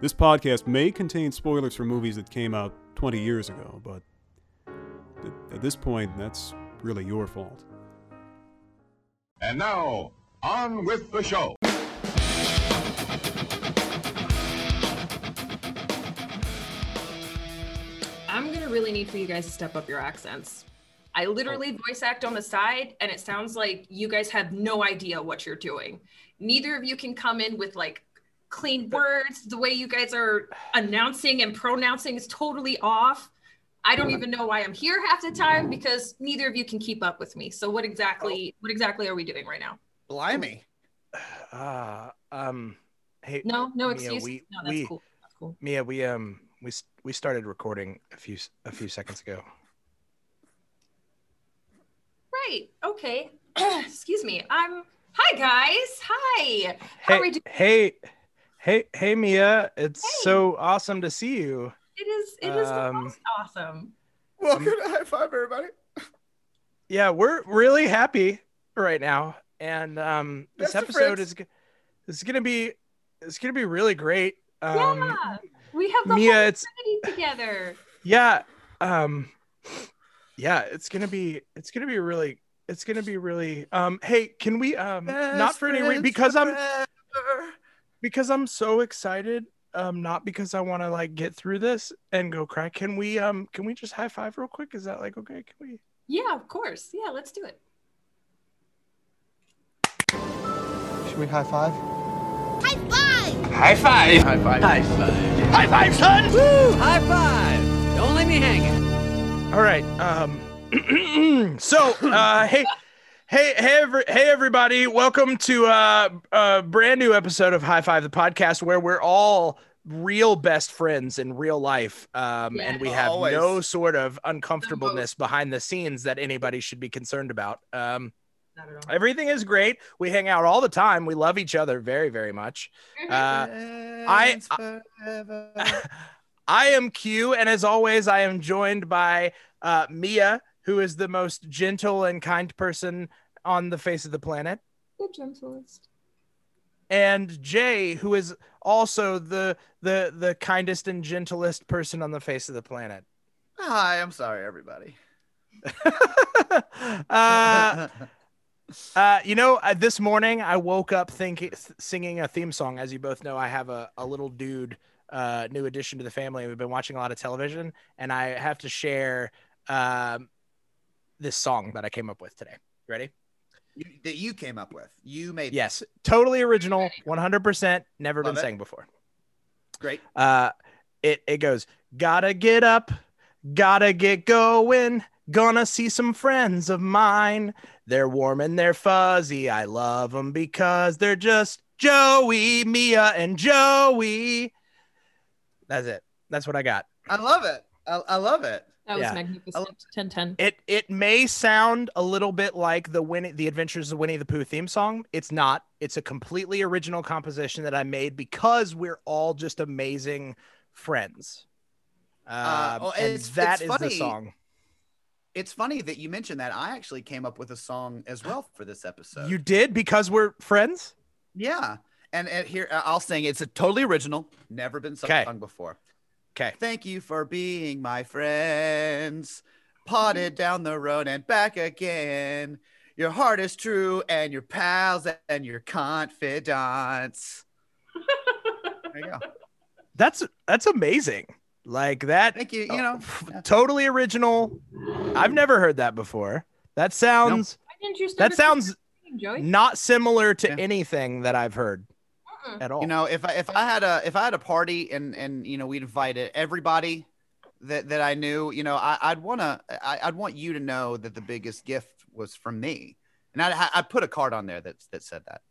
this podcast may contain spoilers for movies that came out 20 years ago, but at this point, that's really your fault. And now, on with the show. I'm going to really need for you guys to step up your accents. I literally oh. voice act on the side, and it sounds like you guys have no idea what you're doing. Neither of you can come in with like clean words. The way you guys are announcing and pronouncing is totally off. I don't even know why I'm here half the time because neither of you can keep up with me. So what exactly what exactly are we doing right now? Blimey. Uh, um, hey, No, no Mia, excuse. we- no, that's we- cool. That's cool. Mia, we um we we started recording a few a few seconds ago. Right. Okay. excuse me. I'm hi guys. Hi. How Hey, are we doing? hey, hey, hey, Mia! It's Hey. so awesome to see you. It is it is the Um, most awesome. Welcome to High Five, everybody. Yeah, we're really happy right now, and um, this Best episode is g- is gonna be it's gonna be really great. Um, yeah. We have the Mia, whole it's together. yeah, um, yeah, it's gonna be it's gonna be really it's gonna be really um. Hey, can we um not for any reason because I'm because I'm so excited. Um, not because I want to like get through this and go cry. Can we um can we just high five real quick? Is that like okay? Can we? Yeah, of course. Yeah, let's do it. Should we high five? High five. High five. High five, High five! High five, son! Woo! High five! Don't leave me hanging. All right. Um. so, uh, hey, hey, hey, every, hey, everybody! Welcome to uh, a brand new episode of High Five, the podcast, where we're all real best friends in real life, um, and we have Always. no sort of uncomfortableness behind the scenes that anybody should be concerned about. Um, Not at all. everything is great. We hang out all the time. We love each other very, very much. Uh, I- forever. I am Q, and as always, I am joined by uh, Mia, who is the most gentle and kind person on the face of the planet, the gentlest. and Jay, who is also the the the kindest and gentlest person on the face of the planet. Hi, I'm sorry, everybody. uh, uh, you know, uh, this morning I woke up thinking, singing a theme song. As you both know, I have a, a little dude, uh, new addition to the family. We've been watching a lot of television, and I have to share um, this song that I came up with today. Ready? You, that you came up with. You made Yes, totally original, 100%, never Love been it. sang before. Great. Uh, it it goes, gotta get up, gotta get going, gonna see some friends of mine. They're warm and they're fuzzy. I love them because they're just Joey, Mia, and Joey. That's it. That's what I got. I love it. I, I love it. That was Yeah. magnificent. 10 10. It it may sound a little bit like the Winnie the Adventures of Winnie the Pooh theme song. It's not. It's a completely original composition that I made because we're all just amazing friends. Uh, Um, well, and it's- that it's is the funny. song. It's funny that you mentioned that. I actually came up with a song as well for this episode. You did because we're friends. yeah. And, and here uh, I'll sing. It's a totally original, never been sung Okay. before. Okay. Thank you for being my friends. Potted down the road and back again. Your heart is true, and your pals and your confidants. There you go. That's that's amazing. Like that. Thank you. You oh, know, yeah. totally original. I've never heard that before. That sounds Why didn't you that sounds singing, Joey? not similar to Yeah. anything that I've heard. At all. you know, if I if I had a if I had a party and and you know we'd invited everybody that that I knew, you know, I, I'd wanna I, I'd want you to know that the biggest gift was from me, and I I put a card on there that that said that.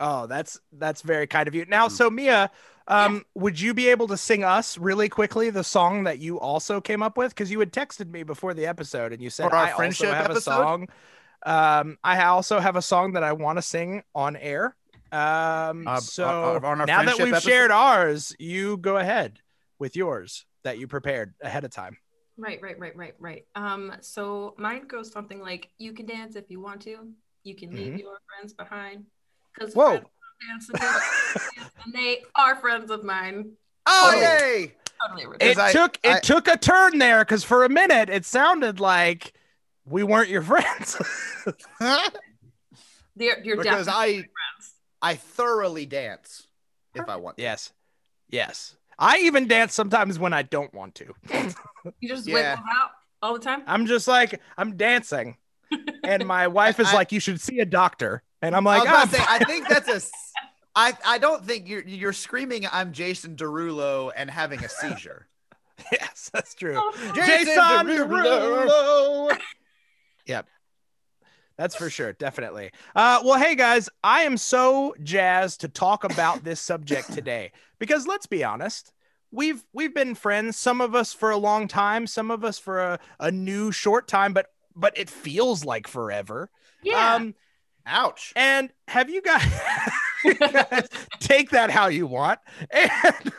Oh, that's that's very kind of you. Now, so Mia, um, would you be able to sing us really quickly the song that you also came up with? Because you had texted me before the episode and you said For our I also have episode? a song. Um, I also have a song that I want to sing on air. Um, Uh, so uh, on our now that we've episode? shared ours, you go ahead with yours that you prepared ahead of time. Right, right, right, right, right. Um, so mine goes something like, "You can dance if you want to. You can leave Mhm. your friends behind." Because Whoa. dance and they are friends of mine. Oh, Oh. yay! Totally. It I- took it I- took a turn there because for a minute it sounded like we weren't your friends. They're, you're because definitely I friends. I thoroughly dance if I want. to. yes, yes. I even dance sometimes when I don't want to. You just Yeah. wiggle out all the time. I'm just like I'm dancing, and my wife is I- like, "You should see a doctor," and I'm like, was about "Ah, to say, I think that's a. s- I I don't think you're you're screaming. I'm Jason Derulo and having a seizure. yes, that's true." Oh, Jason Derulo. Derulo. Yep. That's for sure, definitely. Uh, well, hey guys, I am so jazzed to talk about this subject today because let's be honest, we've we've been friends. Some of us for a long time, some of us for a, a new short time, but but it feels like forever. yeah. Um, Ouch. and have you guys, you guys take that how you want? And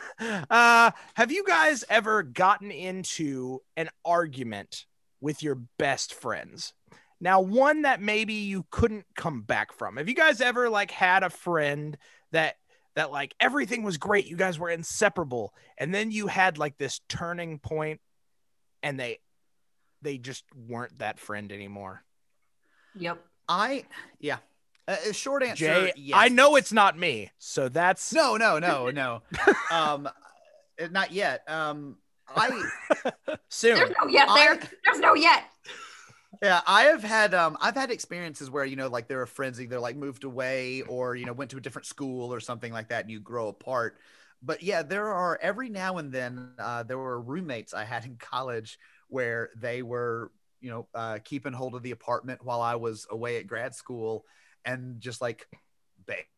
uh, have you guys ever gotten into an argument with your best friends? Now, one that maybe you couldn't come back from. Have you guys ever like had a friend that that like everything was great, you guys were inseparable, and then you had like this turning point, and they they just weren't that friend anymore? yep. I yeah. Uh, uh, short answer. Jay, yes. I know it's not me, so that's No, no, no, no. um, uh, not yet. Um, I soon. There's no yet there. I- There's no yet. Yeah, I have had um, I've had experiences where you know, like friends either like moved away or you know went to a different school or something like that, and you grow apart. But yeah, there are every now and then uh, there were roommates I had in college where they were you know uh, keeping hold of the apartment while I was away at grad school, and just like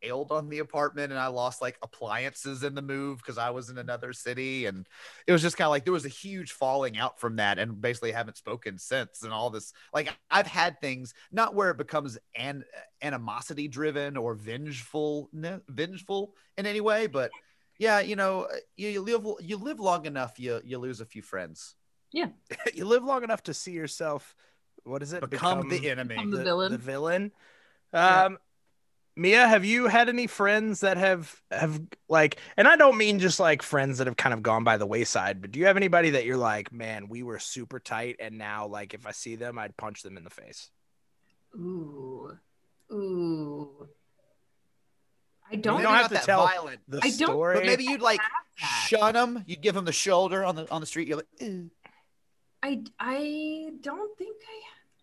bailed on the apartment and I lost like appliances in the move because I was in another city and it was just kind of like there was a huge falling out from that and basically haven't spoken since and all this like I've had things not where it becomes an uh, animosity driven or vengeful vengeful in any way but yeah you know uh, you, you live you live long enough you you lose a few friends Yeah. you live long enough to see yourself. What is it? become, the enemy Become the villain. The villain. Yeah. Um, Mia, have you had any friends that have have like? And I don't mean just like friends that have kind of gone by the wayside, but do you have anybody that you're like, man, we were super tight, and now like if I see them, I'd punch them in the face. Ooh. Ooh. I don't, you don't have not to that tell violent The I don't- story. but maybe you'd like that. shun them you'd give them the shoulder on the on the street you're like "Ew." I I don't think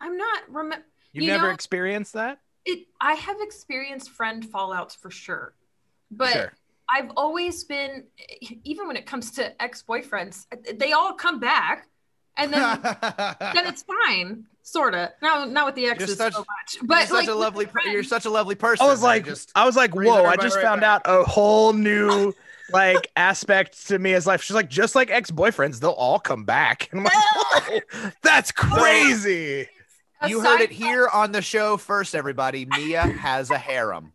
I I'm not remember You've you never know- experienced that. It I have experienced friend fallouts for sure. But Sure. I've always been even when it comes to ex-boyfriends, they all come back and then then it's fine. Sorta. Now not with the exes such- so much. you're But such a lovely the per- you're such a lovely person I was I like, just I was like, whoa! I just right found back. out a whole new like aspect to Mia's life. She's like, just like ex boyfriends, they'll all come back. And I'm like, that's crazy. You heard it aside here on the show first everybody mia has a harem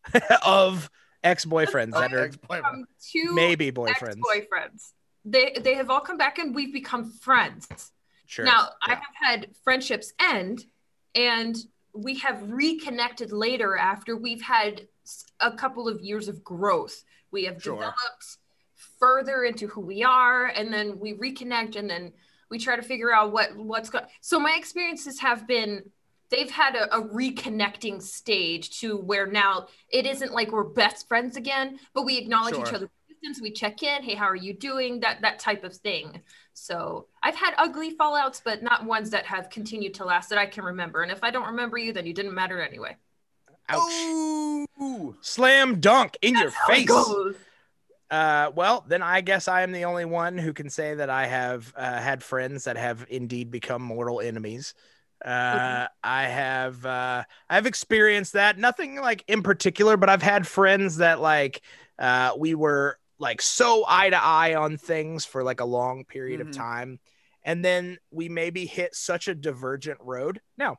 of ex boyfriends that are Ex-boyfriend. two maybe boyfriends. ex-boyfriends. They they have all come back and we've become friends. Sure. Now, I have had friendships end and we have reconnected later after we've had a couple of years of growth. We have Sure. developed further into who we are and then we reconnect and then we try to figure out what what's going So my experiences have been they've had a, a reconnecting stage to where now it isn't like we're best friends again, but we acknowledge each Sure. other's existence, we check in, hey, how are you doing? That that type of thing. So I've had ugly fallouts, but not ones that have continued to last that I can remember. And if I don't remember you, then you didn't matter anyway. Ouch. Ooh. Slam dunk in your face. Uh, well, then I guess I am the only one who can say that I have uh, had friends that have indeed become mortal enemies. Uh, I have uh, I've experienced that. Nothing like in particular, but I've had friends that like uh, we were like so eye to eye on things for like a long period Mhm. of time, and then we maybe hit such a divergent road. Now,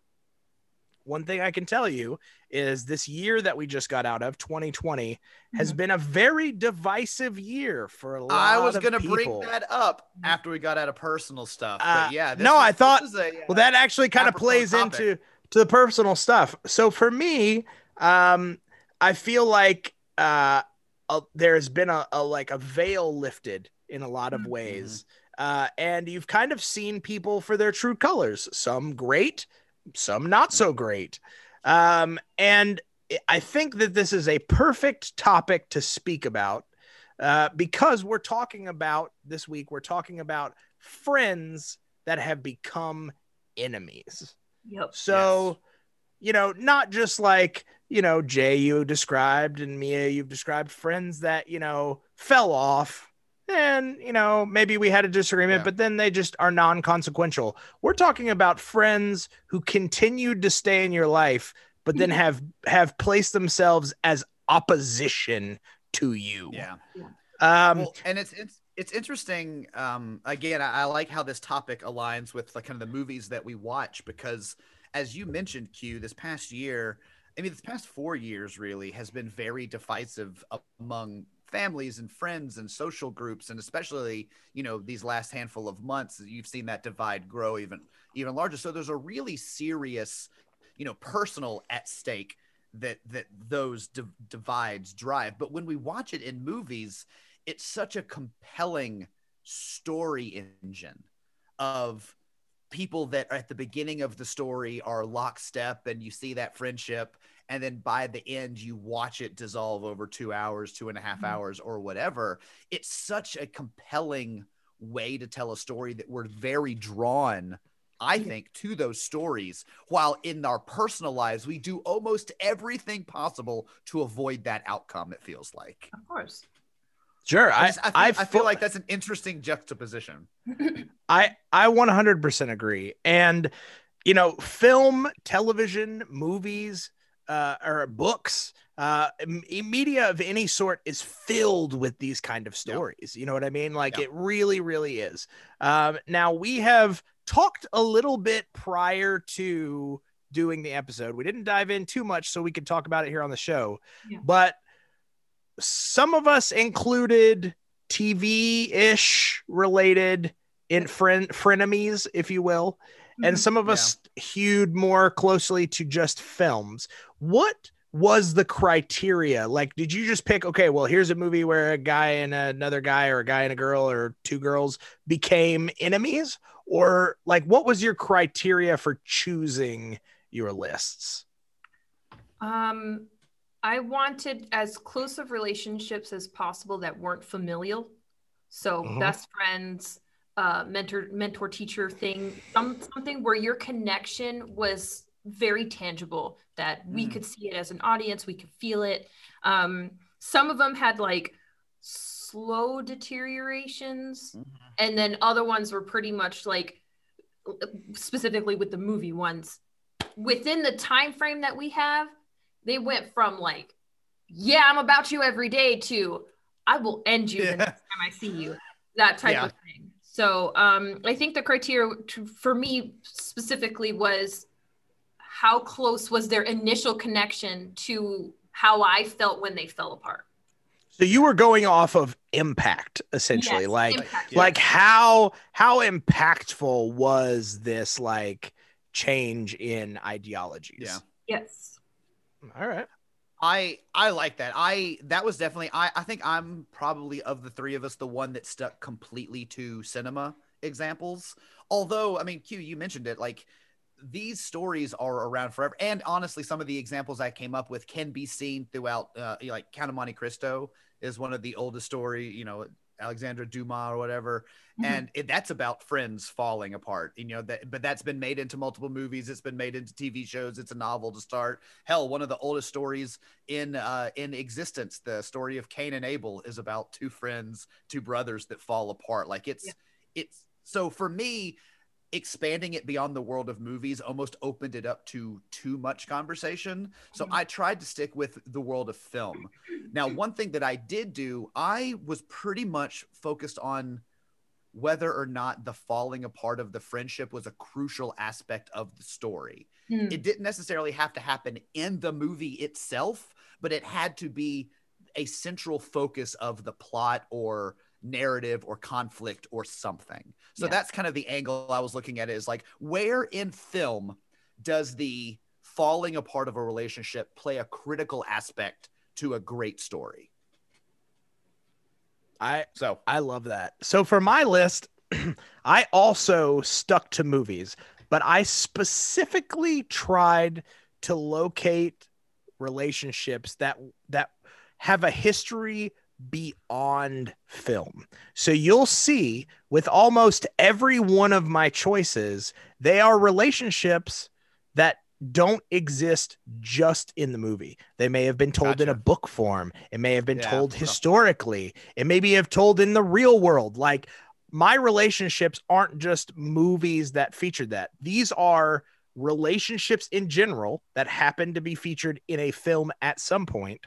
one thing I can tell you is this year that we just got out of 2020 has been a very divisive year for a lot of people. I was gonna people. bring that up after we got out of personal stuff. Uh, but yeah, no, was- I thought- was a, well that actually kind of plays topic. into to the personal stuff so for me um i feel like uh, uh there's been a, a like a veil lifted in a lot of Mhm. ways uh and you've kind of seen people for their true colors some great some not so great um and i think that this is a perfect topic to speak about uh, because we're talking about this week we're talking about friends that have become enemies. Yep. So, you know, not just like, you know, Jay, you described, and Mia, you've described friends that, you know, fell off. And, you know, maybe we had a disagreement, Yeah. but then they just are non consequential. We're talking about friends who continued to stay in your life, but then have have placed themselves as opposition to you. yeah. Um, well, and it's it's it's interesting. Um, again, I, I like how this topic aligns with like kind of the movies that we watch because, as you mentioned, Q, this past year, I mean, this past four years really has been very divisive among families and friends and social groups, and especially you know these last handful of months, you've seen that divide grow even even larger. So there's a really serious, you know, personal at stake that that those div- divides drive. But when we watch it in movies it's such a compelling story engine of people that at the beginning of the story are lockstep and you see that friendship and then by the end you watch it dissolve over two hours two and a half Mhm. hours or whatever it's such a compelling way to tell a story that we're very drawn i think to those stories while in our personal lives we do almost everything possible to avoid that outcome it feels like Of course. sure. I, I, just, I, feel, I I feel like that's an interesting juxtaposition. I I 100% agree. And you know, film, television, movies, uh, or books, uh, media of any sort is filled with these kind of stories. You know what I mean? Like Yeah. it really, really is. Um, now we have talked a little bit prior to doing the episode. We didn't dive in too much, so we could talk about it here on the show. Yeah. But some of us included TV ish related in friend frenemies, if you will, and Mhm. some of us hewed more closely to just films. What was the criteria? Like, did you just pick, okay, well, here's a movie where a guy and another guy, or a guy and a girl, or two girls became enemies? Or, like, what was your criteria for choosing your lists? Um, I wanted as close of relationships as possible that weren't familial. So Mhm. best friends, uh, mentor, mentor, teacher thing, some something where your connection was very tangible. That we Mhm. could see it as an audience, we could feel it. Um, some of them had like slow deteriorations, and then other ones were pretty much like specifically with the movie ones within the time frame that we have they went from like yeah i'm about you every day to i will end you Yeah. the next time i see you that type Yeah. of thing so um i think the criteria to, for me specifically was how close was their initial connection to how i felt when they fell apart So you were going off of impact, essentially, Yes, like impact. Yeah. like how how impactful was this like change in ideologies? Yeah. yes All right. I I like that. I that was definitely I I think I'm probably of the three of us the one that stuck completely to cinema examples. Although I mean, Q, you mentioned it like these stories are around forever, and honestly, some of the examples I came up with can be seen throughout. Uh, like Count of Monte Cristo is one of the oldest story. You know, Alexandre Dumas or whatever, Mhm. and it, that's about friends falling apart. You know that, but that's been made into multiple movies. It's been made into TV shows. It's a novel to start. Hell, one of the oldest stories in uh, in existence, the story of Cain and Abel, is about two friends, two brothers that fall apart. Like it's Yeah. it's so for me. Expanding it beyond the world of movies almost opened it up to too much conversation. So I tried to stick with the world of film. Now, one thing that I did do, I was pretty much focused on whether or not the falling apart of the friendship was a crucial aspect of the story. Hmm. It didn't necessarily have to happen in the movie itself, but it had to be a central focus of the plot or narrative or conflict or something. So Yeah. that's kind of the angle I was looking at is like where in film does the falling apart of a relationship play a critical aspect to a great story? I So I love that. So for my list, I also stuck to movies, but I specifically tried to locate relationships that that have a history beyond film. So you'll see with almost every one of my choices, they are relationships that don't exist just in the movie. They may have been told in a book form. It may have been Yeah, told so- historically. It may be have told in the real world. Like my relationships aren't just movies that featured that. These are relationships in general that happen to be featured in a film at some point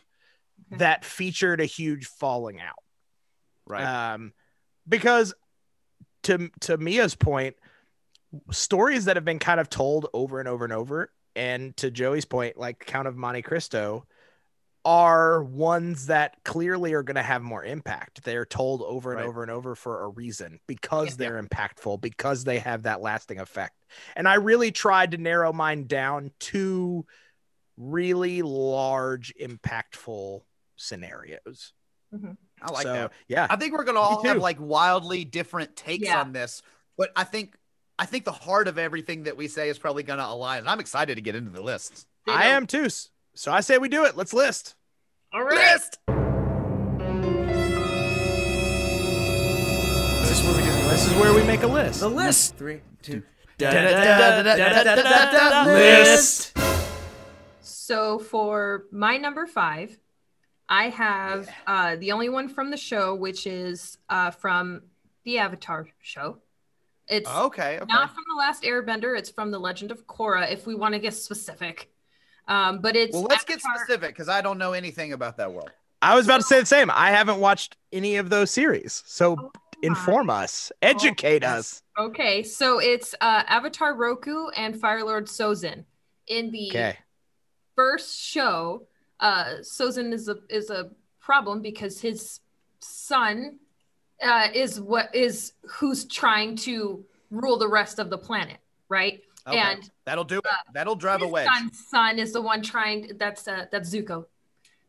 Okay. that featured a huge falling out. right. Um, because to to Mia's point, stories that have been kind of told over and over and over, and to Joey's point, like Count of Monte Cristo, are ones that clearly are going to have more impact. They're told over and Right. over and over for a reason because Yeah. they're impactful, because they have that lasting effect. And I really tried to narrow mine down to really large, impactful scenarios. I like so, that. Yeah. I think we're gonna all have like wildly different takes Yeah. on this, but I think I think the heart of everything that we say is probably gonna align. And I'm excited to get into the lists. I am too. So I say we do it. Let's list. All right. List. This is where we do. This is where we make a list. The list. Three, two. List. So for my number five, I have uh, the only one from the show, which is uh, from the Avatar show. It's Okay. Okay. not from the Last Airbender. It's from the Legend of Korra. If we want to get specific, um, but it's well, let's get specific because I don't know anything about that world. I was about to say the same. I haven't watched any of those series, so Oh inform us, educate yes. us. Okay, so it's uh, Avatar Roku and Fire Lord Sozin. In the Okay. first show, uh, Sozin is a is a problem because his son uh, is what is who's trying to rule the rest of the planet, right? Okay. And That'll do it. That'll drive a his son's son is the one trying. That's uh, that's Zuko.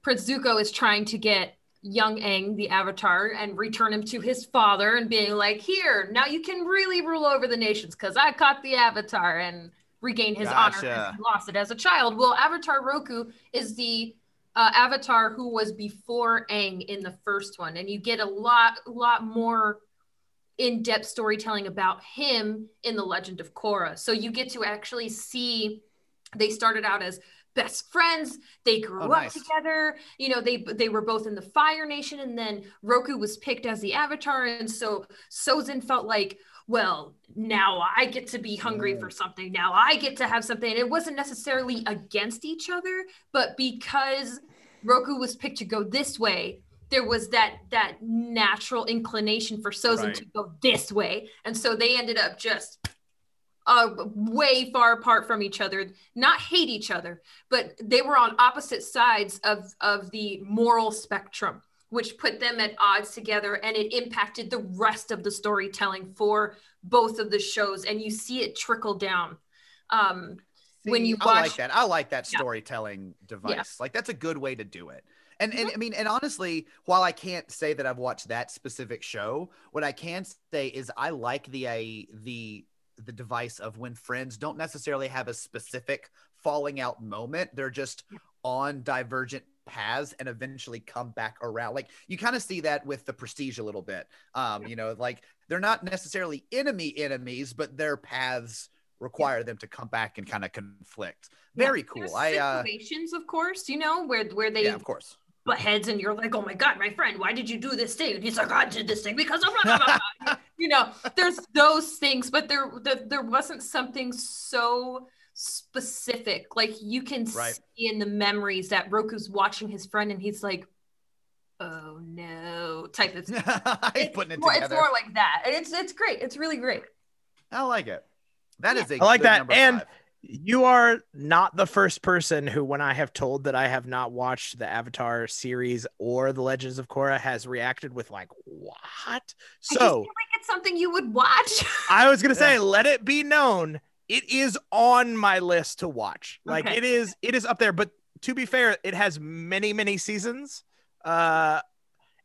Prince Zuko is trying to get young Aang, the Avatar, and return him to his father, and being like, "Here, now you can really rule over the nations because I caught the Avatar and regain his honor Gotcha. because he lost it as a child." Well, Avatar Roku is the uh, Avatar who was before Aang in the first one, and you get a lot, lot more in-depth storytelling about him in the Legend of Korra. So you get to actually see they started out as best friends they grew Oh, up nice. together you know they they were both in the fire nation and then roku was picked as the avatar and so sozin felt like well now i get to be hungry for something. Now i get to have something. And it wasn't necessarily against each other but because roku was picked to go this way there was that that natural inclination for sozin Right. to go this way. And so they ended up just uh, way far apart from each other, not hate each other, but they were on opposite sides of, of the moral spectrum, which put them at odds together and it impacted the rest of the storytelling for both of the shows. And you see it trickle down. Um, when See, you I like that. I like that Yeah. storytelling device. Like that's a good way to do it. And and I mean, and honestly, while I can't say that I've watched that specific show, what I can say is I like the uh, the the device of when friends don't necessarily have a specific falling out moment. They're just on divergent paths and eventually come back around. Like you kind of see that with the prestige a little bit. Um, you know, like they're not necessarily enemy enemies, but their paths require them to come back and kind of conflict. Very cool. There's I uh situations, of course, you know, where where they yeah, of course. But heads and you're like, oh my god, my friend, why did you do this thing? And he's like, I did this thing because of blah, blah, blah, blah." you know, there's those things, but there, there, there wasn't something so specific. Like you can Right. see in the memories that Roku's watching his friend and he's like, oh no, type of He's it's putting it more, together. It's more like that. And it's it's great. It's really great. I like it. That is a I like good that. And five. you are not the first person who, when I have told that I have not watched the Avatar series or the Legends of Korra, has reacted with like, "What?" I just So feel like it's something you would watch. I was gonna say, let it be known, it is on my list to watch. Like Okay. it is, it is up there. But to be fair, it has many, many seasons. Uh,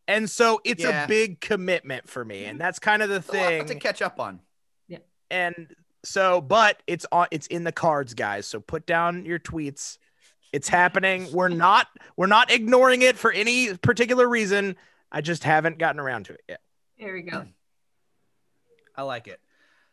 and so it's Yeah. a big commitment for me, and that's kind of the It's thing. to catch up on. Yeah. And so but it's on it's in the cards guys so put down your tweets it's happening we're not we're not ignoring it for any particular reason i just haven't gotten around to it yet There we go. I like it.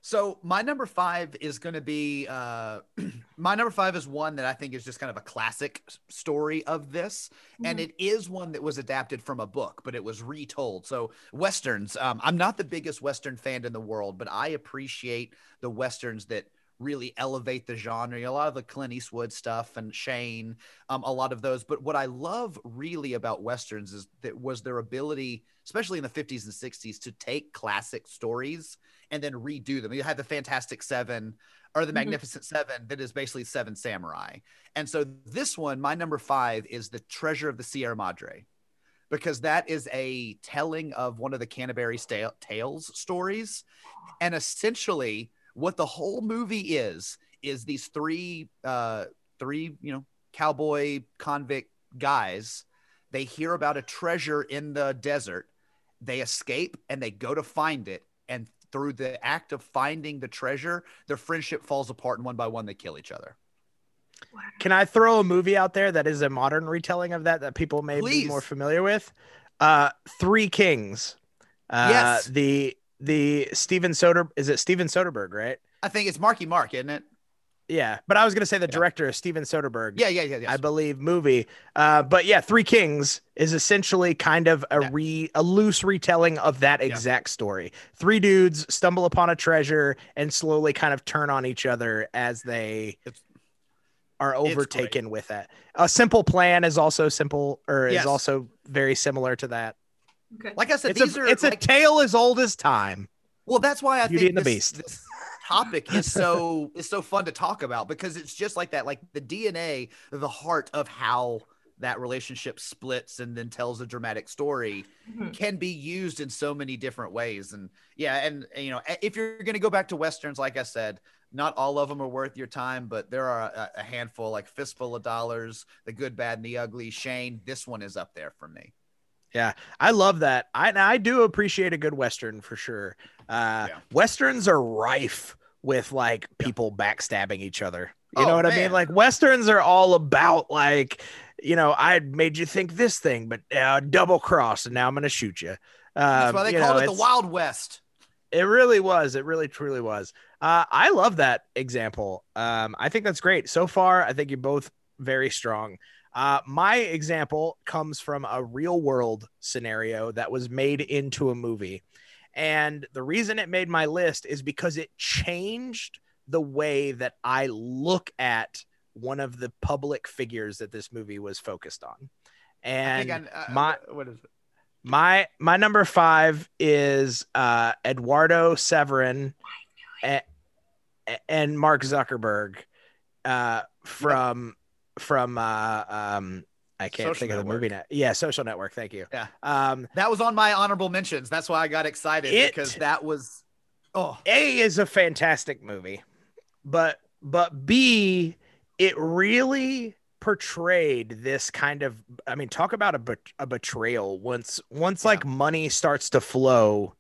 So my number five is going to be uh, my number five is one that I think is just kind of a classic story of this, and Mhm. it is one that was adapted from a book, but it was retold. So westerns. Um, I'm not the biggest western fan in the world, but I appreciate the westerns that really elevate the genre. A lot of the Clint Eastwood stuff and Shane, um, a lot of those. But what I love really about westerns is that was their ability, especially in the 50s and 60s, to take classic stories and then redo them. You had the Fantastic Seven or the Mhm. Magnificent Seven that is basically Seven Samurai. And so this one, my number five, is the Treasure of the Sierra Madre. Because that is a telling of one of the Canterbury Tales stories. And essentially, what the whole movie is, is these three, uh, three, you know, cowboy convict guys. They hear about a treasure in the desert. They escape and they go to find it. And through the act of finding the treasure, their friendship falls apart, and one by one, they kill each other. can i throw a movie out there that is a modern retelling of that that people may Please. be more familiar with uh three kings uh Yes. the the steven soder is it steven soderbergh right I think it's Marky Mark, isn't it? Yeah but i was gonna say the Yeah. director is steven soderbergh Yeah, yeah, yeah. yeah. I believe, movie. Uh, but yeah, Three Kings is essentially kind of a Yeah. re a loose retelling of that Yeah. exact story. Three dudes stumble upon a treasure and slowly kind of turn on each other as they It's- are overtaken with it. A simple plan is also simple or is also very similar to that. Okay. like I said, It's these a are it's like, a tale as old as time. Well, that's why I Beauty think and the Beast. this topic is so is so fun to talk about because it's just like that, like the DNA, the heart of how that relationship splits and then tells a dramatic story Mhm. can be used in so many different ways. And yeah, and, and, you know, if you're going to go back to westerns, like I said, not all of them are worth your time, but there are a, a handful, like Fistful of Dollars, The Good, Bad, and the Ugly. Shane, this one is up there for me. Yeah i love that. I I do appreciate a good western for sure. Uh, Yeah. Westerns are rife with like people backstabbing each other. You Oh, know what I mean? Like westerns are all about like, you know, I made you think this thing, but uh, double cross, and now I'm gonna shoot you. That's Um, why they called know, it the Wild West. It really was. It really truly was. Uh, I love that example. Um, I think that's great. So far, I think you're both very strong. Uh, my example comes from a real world scenario that was made into a movie. And the reason it made my list is because it changed the way that I look at one of the public figures that this movie was focused on. And I, uh, my- what is it? my my number five is uh Eduardo Saverin and, and Mark Zuckerberg uh from from uh um I can't Social think of the Network. movie now. Yeah, social network, thank you. Yeah. Um That was on my honorable mentions. That's why I got excited It- because that was oh A is a fantastic movie, but but B it really portrayed this kind of I mean talk about a, bet- a betrayal once once Yeah. like money starts to flow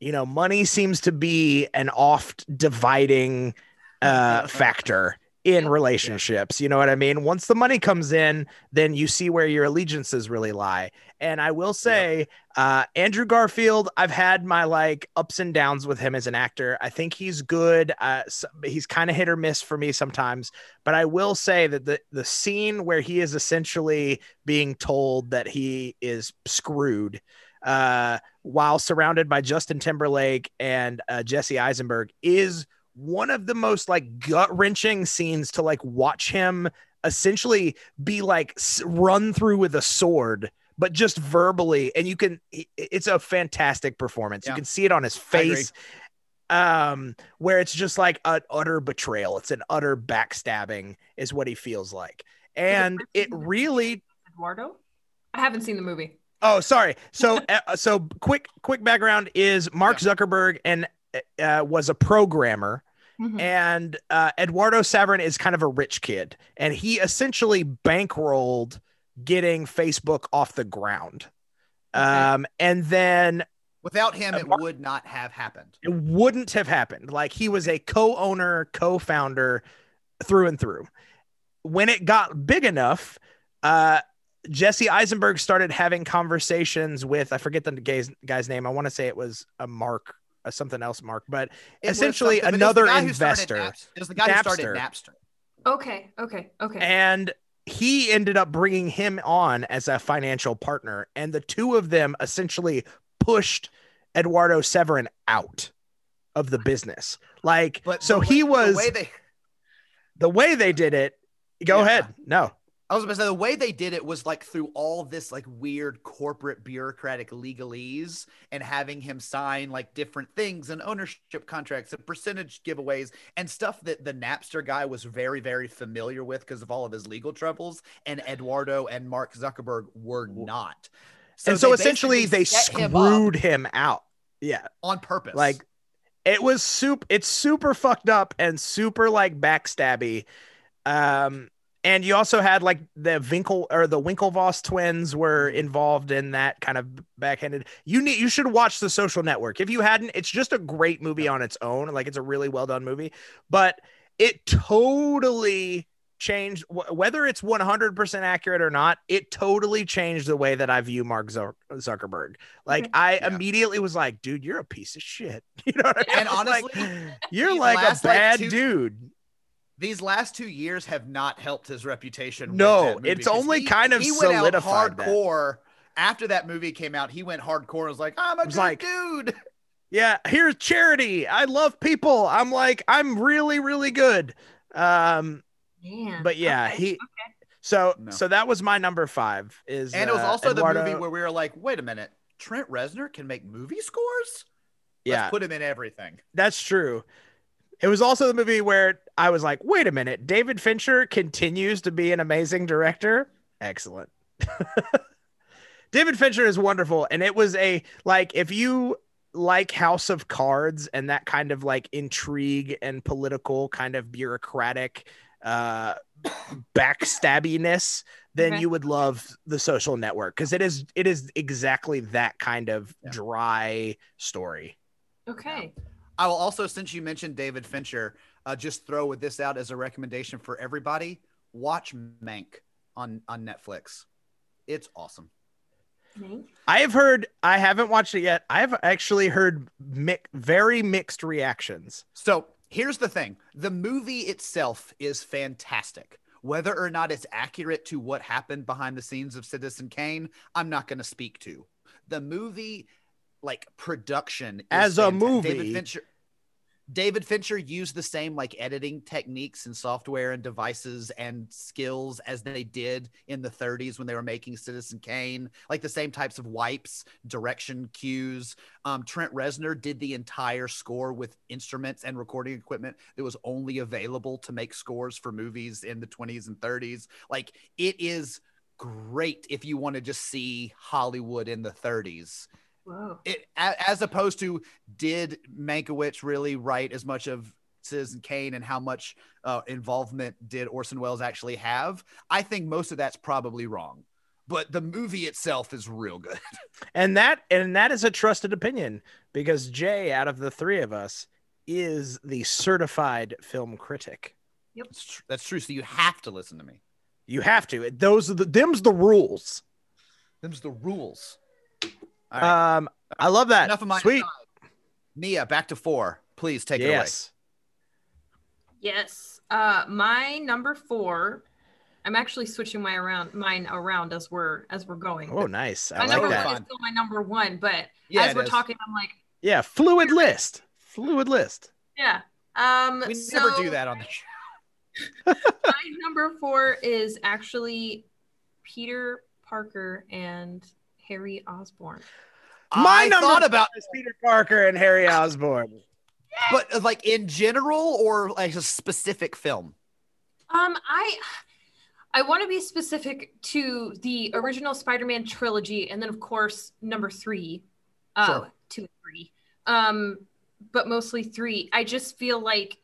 you know money seems to be an oft dividing uh factor in relationships you know what i mean? Once the money comes in then you see where your allegiances really lie. And i will say uh andrew garfield i've had my like ups and downs with him as an actor. I think he's good uh he's kind of hit or miss for me sometimes. But i will say that the the scene where he is essentially being told that he is screwed uh, while surrounded by Justin Timberlake and uh, Jesse Eisenberg is one of the most like gut wrenching scenes to like watch him essentially be like run through with a sword but just verbally and you can it's a fantastic performance. Yeah. you can see it on his face um where it's just like an utter betrayal. It's an utter backstabbing is what he feels like. And it really eduardo? I haven't seen the movie. Oh sorry. So uh, so quick quick background is mark yeah. zuckerberg and uh, was a programmer Mm-hmm. And uh, Eduardo Saverin is kind of a rich kid, and he essentially bankrolled getting Facebook off the ground. Okay. Um, and then without him, it would not have happened. It wouldn't have happened. Like he was a co-owner, co-founder through and through. When it got big enough, uh, Jesse Eisenberg started having conversations with I forget the guy's, guy's name. I want to say it was a Mark uh, something else, Mark, but it essentially another investor. It was the guy Napster. who started Napster. Okay, okay, okay. And he ended up bringing him on as a financial partner, and the two of them essentially pushed Eduardo Saverin out of the business. Like, but so he was the way they, the way they did it. Go yeah. ahead. No, I was about to say the way they did it was like through all this like weird corporate bureaucratic legalese and having him sign like different things and ownership contracts and percentage giveaways and stuff that the Napster guy was very very familiar with because of all of his legal troubles and Eduardo and Mark Zuckerberg were not. So and so essentially they screwed him, him out. Yeah. On purpose. Like it was soup it's super fucked up and super like backstabby. Um and you also had like the Winkle or the Winklevoss twins were mm-hmm. involved in that kind of backhanded. You need you should watch The Social Network. If you hadn't, it's just a great movie on its own. Like it's a really well done movie, but it totally changed whether it's 100% accurate or not it totally changed the way that i view mark zuckerberg like i yeah. immediately was like dude you're a piece of shit you know what I mean? and honestly like, you're like a bad like two, dude these last two years have not helped his reputation. No, it's only he, kind of he went solidified out hardcore. That. After that movie came out, he went hardcore and was like, "I'm a good like, dude." Yeah, here's charity. I love people. I'm like, I'm really, really good. Um, Man. but yeah, okay. he. Okay. So, no. so that was my number five. Is and it was uh, also Eduardo... the movie where we were like, wait a minute, Trent Reznor can make movie scores. Let's yeah, put him in everything. That's true. It was also the movie where I was like, wait a minute, David Fincher continues to be an amazing director. Excellent. David Fincher is wonderful. And it was a like, if you like House of Cards and that kind of like intrigue and political kind of bureaucratic uh backstabbiness, then okay. you would love the social network because it is it is exactly that kind of yeah. dry story. Okay. I will also, since you mentioned David Fincher, uh, just throw with this out as a recommendation for everybody: watch Mank on on Netflix. It's awesome. I have heard. I haven't watched it yet. I have actually heard mi- very mixed reactions. So here's the thing: the movie itself is fantastic. Whether or not it's accurate to what happened behind the scenes of Citizen Kane, I'm not going to speak to. The movie like production as a movie. David Fincher, David Fincher used the same like editing techniques and software and devices and skills as they did in the 30s when they were making Citizen Kane, like the same types of wipes, direction cues. Um, Trent Reznor did the entire score with instruments and recording equipment that was only available to make scores for movies in the 20s and 30s. Like it is great if you want to just see Hollywood in the 30s it as opposed to did Mankiewicz really write as much of Citizen Kane and how much uh, involvement did Orson Welles actually have? I think most of that's probably wrong, but the movie itself is real good. and that and that is a trusted opinion because Jay, out of the three of us, is the certified film critic. Yep, that's, tr- that's true. So you have to listen to me. You have to. Those are the them's the rules. Them's the rules. Right. Um, I love that. Enough of my sweet. Side. Mia, back to four. Please take yes. it away. Yes. Uh, my number four I'm actually switching my around mine around as we're as we're going. Oh, nice. I my like number that. one is still my number one, but Yeah, as we're is. talking, I'm like, Yeah, fluid list. Fluid list. yeah. Um, We never do that on the show. my number four is actually Peter Parker and Harry Osborne. My I number thought about, is Peter Parker and Harry Osborn. but uh, like in general or like a specific film. Um, I I want to be specific to the original Spider-Man trilogy, and then of course number three, uh, Sure. two and three, um, but mostly three. I just feel like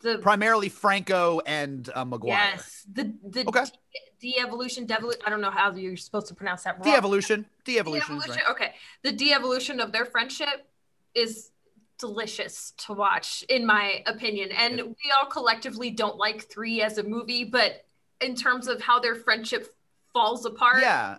the Primarily Franco and uh, Maguire. yes, the the Okay. de- de-evolution, devolu- I don't know how you're supposed to pronounce that. wrong. De-evolution. De-evolution. De-evolution, right. Okay, the de-evolution of their friendship is delicious to watch, in my opinion. And we all collectively don't like three as a movie, but in terms of how their friendship falls apart, Yeah.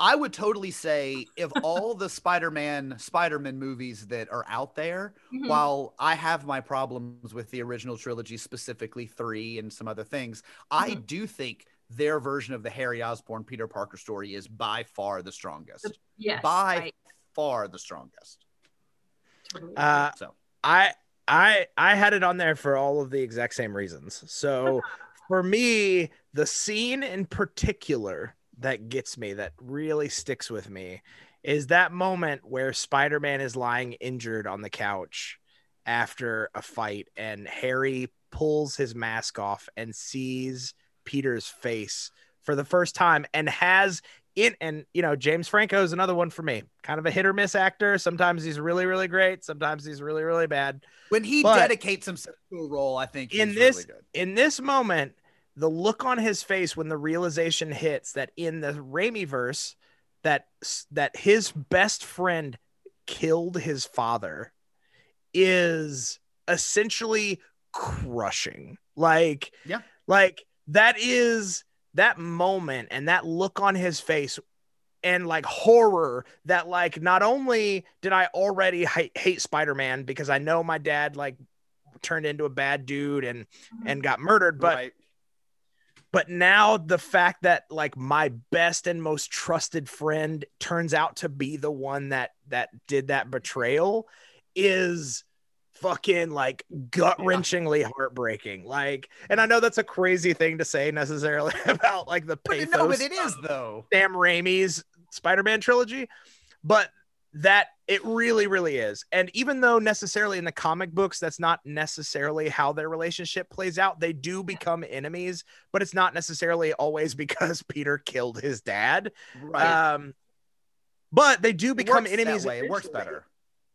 I would totally say if all the Spider-Man Spider-Man movies that are out there, Mhm. while I have my problems with the original trilogy, specifically three and some other things, I Mm-hmm. do think their version of the Harry Osborn Peter Parker story is by far the strongest. yes, by I far the strongest. totally Uh, So I I I had it on there for all of the exact same reasons. So for me, the scene in particular that gets me, that really sticks with me, is that moment where Spider-Man is lying injured on the couch after a fight, and Harry pulls his mask off and sees Peter's face for the first time and has it and you know James Franco is another one for me. Kind of a hit or miss actor. Sometimes he's really really great, sometimes he's really really bad. when he But- dedicates himself to a role, I think In he's this really good. in this moment, the look on his face when the realization hits that in the Raimi verse that that his best friend killed his father is essentially crushing. Like Yeah. like that is that moment and that look on his face and like horror that like not only did I already hate, hate Spider-Man because I know my dad like turned into a bad dude and mm-hmm. and got murdered but right. But now the fact that like my best and most trusted friend turns out to be the one that that did that betrayal is fucking like gut-wrenchingly heartbreaking. Like and i know that's a crazy thing to say necessarily about like the But, pathos no, but it is though. Sam Raimi's Spider-Man trilogy, but that it really, really is. And even though necessarily in the comic books, that's not necessarily how their relationship plays out, they do become enemies, but it's not necessarily always because Peter killed his dad. Right. Um, but they do become enemies. way. It works better.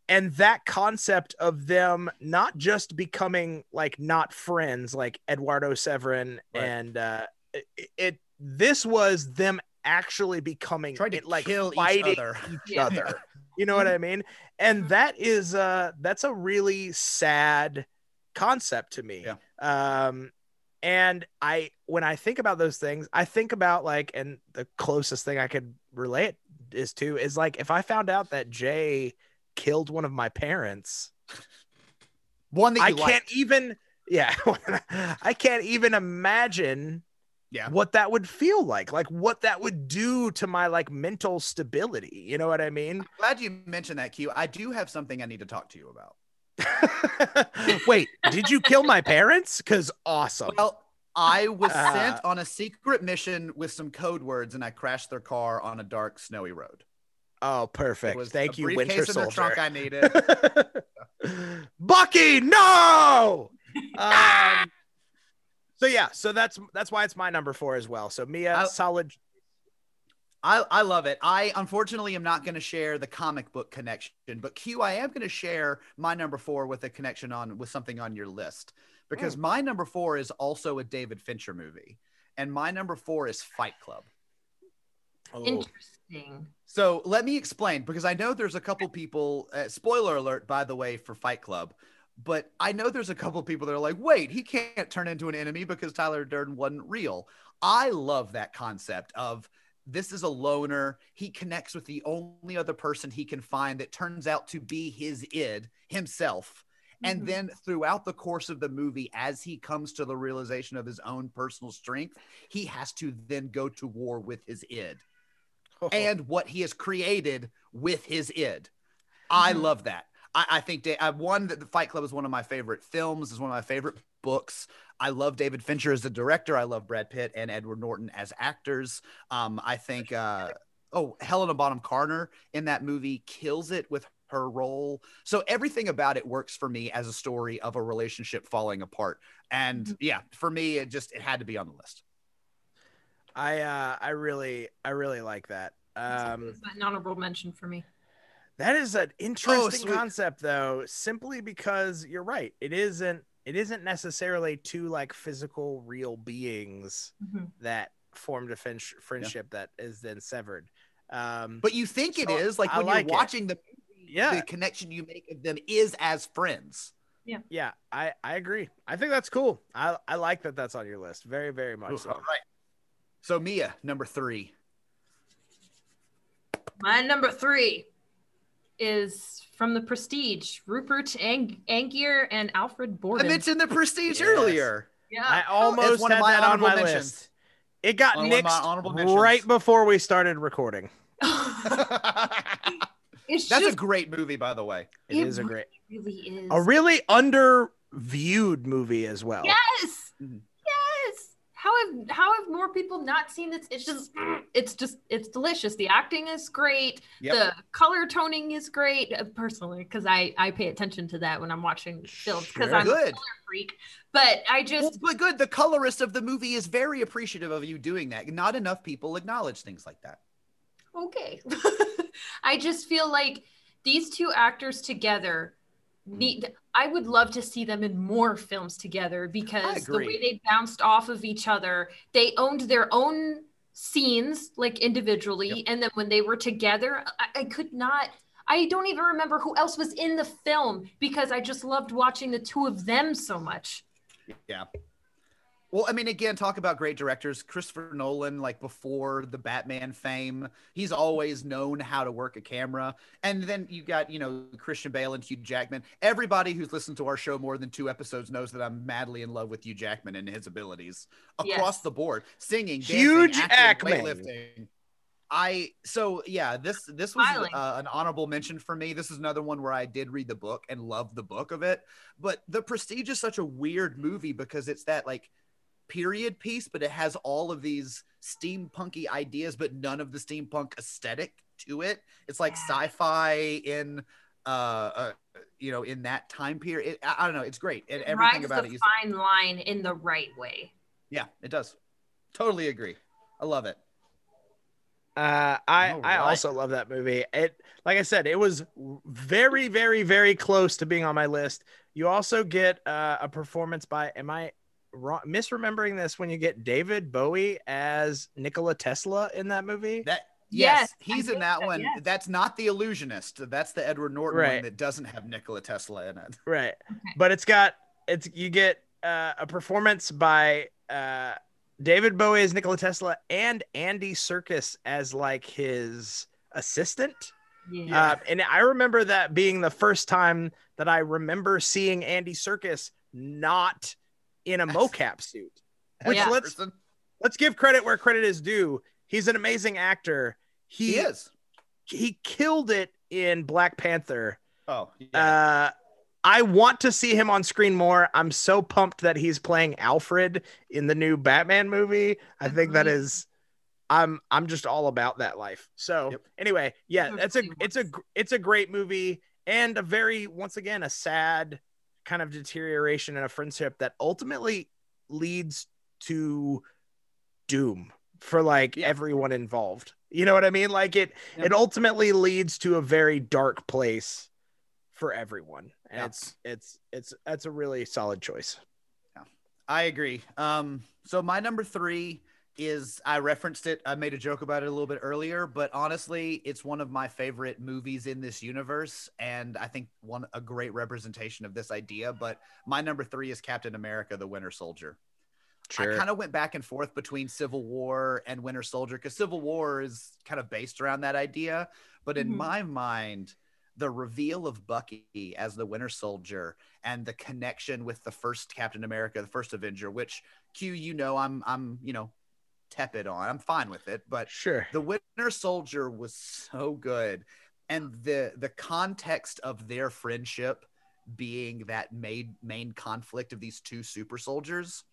and that concept of them not just becoming like not friends like eduardo saverin Right. and uh it, it this was them actually becoming Trying to it, like kill each other. each Yeah. other you know what i mean? And that is uh that's a really sad concept to me. Yeah. um and i when i think about those things i think about like and the closest thing i could relate is to is like if i found out that jay killed one of my parents One that i you can't even yeah i can't even imagine Yeah. what that would feel like like what that would do to my like mental stability you know what i mean Glad you mentioned that, Q. I do have something I need to talk to you about. wait did you kill my parents because awesome Well, I was Uh, sent on a secret mission with some code words, and I crashed their car on a dark, snowy road. oh perfect thank you winter briefcase in the soldier trunk I needed. bucky no um, so yeah so that's that's why it's my number four as well so mia I- solid I, I love it. I unfortunately am not going to share the comic book connection, but Q, I am going to share my number four with a connection on with something on your list because Hmm. my number four is also a David Fincher movie, and my number four is Fight Club. oh, Interesting. So let me explain because I know there's a couple people. Uh, spoiler alert, by the way, for Fight Club. But I know there's a couple people that are like, wait, he can't turn into an enemy because Tyler Durden wasn't real. I love that concept of this is a loner. He connects with the only other person he can find that turns out to be his id himself. And Mhm. then throughout the course of the movie, as he comes to the realization of his own personal strength, he has to then go to war with his id and what he has created with his id. I Mhm. love that. I, I think da- I one that the Fight Club is one of my favorite films, is one of my favorite books. I love David Fincher as the director. I love Brad Pitt and Edward Norton as actors. Um, I think uh, oh Helena Bonham Carter in that movie kills it with her role. So everything about it works for me as a story of a relationship falling apart. And Mhm. yeah, for me, it just it had to be on the list. I uh I really I really like that. Um It's an honorable mention for me. That is an interesting sweet. concept though, simply because you're right. It isn't it isn't necessarily two like physical real beings Mhm. that formed a fin- friendship that is then severed. Um But you think it So, is like I when like you're watching the movie, Yeah. the connection you make of them is as friends. yeah, I I agree. I think that's cool. I I like that that's on your list. Very very much Ooh, so. all right. So Mia, number three. My number three is from the Prestige, Rupert Ang- Angier and Alfred Borden. I mentioned the Prestige Yes. earlier. yeah. I almost one of had my that on honorable my mentions. list. It got One nixed honorable right before we started recording. it's That's just a great movie, by the way. It It is a great, really is. a really underviewed movie as well. yes, Mhm. yes. How have how have more people not seen this? It's just it's just it's delicious. The acting is great. Yep. The color toning is great. uh, Personally, because I I pay attention to that when I'm watching films because Sure. I'm a Good. color freak. But I Well, just but good. The colorist of the movie is very appreciative of you doing that. Not enough people acknowledge things like that. okay. I just feel like these two actors together need I would love to see them in more films together because the way they bounced off of each other, they owned their own scenes like individually and then when they were together, I, I could not I don't even remember who else was in the film because I just loved watching the two of them so much. Yeah. Well, I mean, again, talk about great directors. Christopher Nolan, like before the Batman fame, he's always known how to work a camera. And then you got, you know, Christian Bale and Hugh Jackman. Everybody who's listened to our show more than two episodes knows that I'm madly in love with Hugh Jackman and his abilities across Yes. the board, singing, dancing, Hugh acting, weightlifting. I so yeah, this this was uh, an honorable mention for me. This is another one where I did read the book and love the book of it. But The Prestige is such a weird movie because it's that like period piece, but it has all of these steampunky ideas, but none of the steampunk aesthetic to it. It's like sci-fi in uh, uh you know in that time period. It, I, I don't know. It's great. And everything about the it. You, fine line in the right way. yeah, it does. Totally agree. I love it. Uh, I All I also love that movie. It like I said, it was very very very close to being on my list. You also get uh, a performance by am I wrong misremembering this when you get David Bowie as Nikola Tesla in that movie? That yes, Yes, I he's in that that- one. yes. That's not the illusionist. That's the Edward Norton Right. one that doesn't have Nikola Tesla in it. Right. But it's got it's you get uh, a performance by uh, David Bowie as Nikola Tesla and Andy Serkis as like his assistant. Yeah. Uh, and I remember that being the first time that I remember seeing Andy Serkis not in a mocap suit. Which Yeah. let's let's give credit where credit is due. He's an amazing actor. He He is. he killed it in Black Panther. Oh, yeah. Uh, I want to see him on screen more. I'm so pumped that he's playing Alfred in the new Batman movie. I think that is. I'm I'm just all about that life. So Yep. anyway, yeah, Those that's a it's a it's a great movie and a very once again a sad kind of deterioration in a friendship that ultimately leads to doom for like Yeah. everyone involved. You know what I mean? Like it Yep. it ultimately leads to a very dark place for everyone. And Yeah. it's it's it's that's a really solid choice. Yeah. I agree. Um, so my number three is I referenced it. I made a joke about it a little bit earlier, but honestly, it's one of my favorite movies in this universe, and I think one a great representation of this idea. But my number three is Captain America: The Winter Soldier. Sure. I kind of went back and forth between Civil War and Winter Soldier because Civil War is kind of based around that idea. But in Mhm. my mind, the reveal of Bucky as the Winter Soldier and the connection with the first Captain America, the first Avenger, which Q, you know, I'm I'm you know tepid on. I'm fine with it, but sure, the Winter Soldier was so good, and the the context of their friendship being that main main conflict of these two super soldiers,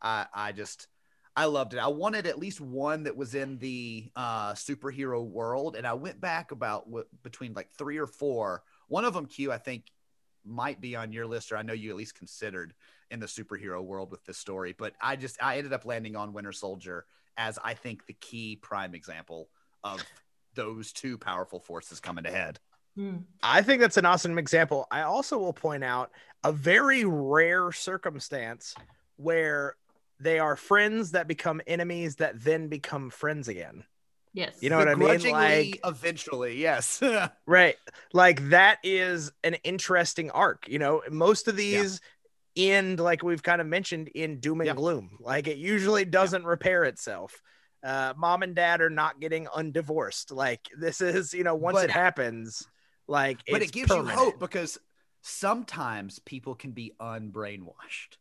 I I just I loved it. I wanted at least one that was in the uh, superhero world, and I went back about w- between like three or four. One of them, Q, I think might be on your list, or I know you at least considered in the superhero world with this story. But I just I ended up landing on Winter Soldier as I think the key prime example of those two powerful forces coming to head. Hmm. I think that's an awesome example. I also will point out a very rare circumstance where they are friends that become enemies that then become friends again. Yes. You know what I mean? Like eventually, yes. right. Like that is an interesting arc. You know, most of these yeah. End like we've kind of mentioned in doom and gloom. Like it usually doesn't repair itself. Uh, mom and dad are not getting undivorced. Like this is, you know, once but, it happens, like but it gives permanent. you hope because sometimes people can be unbrainwashed.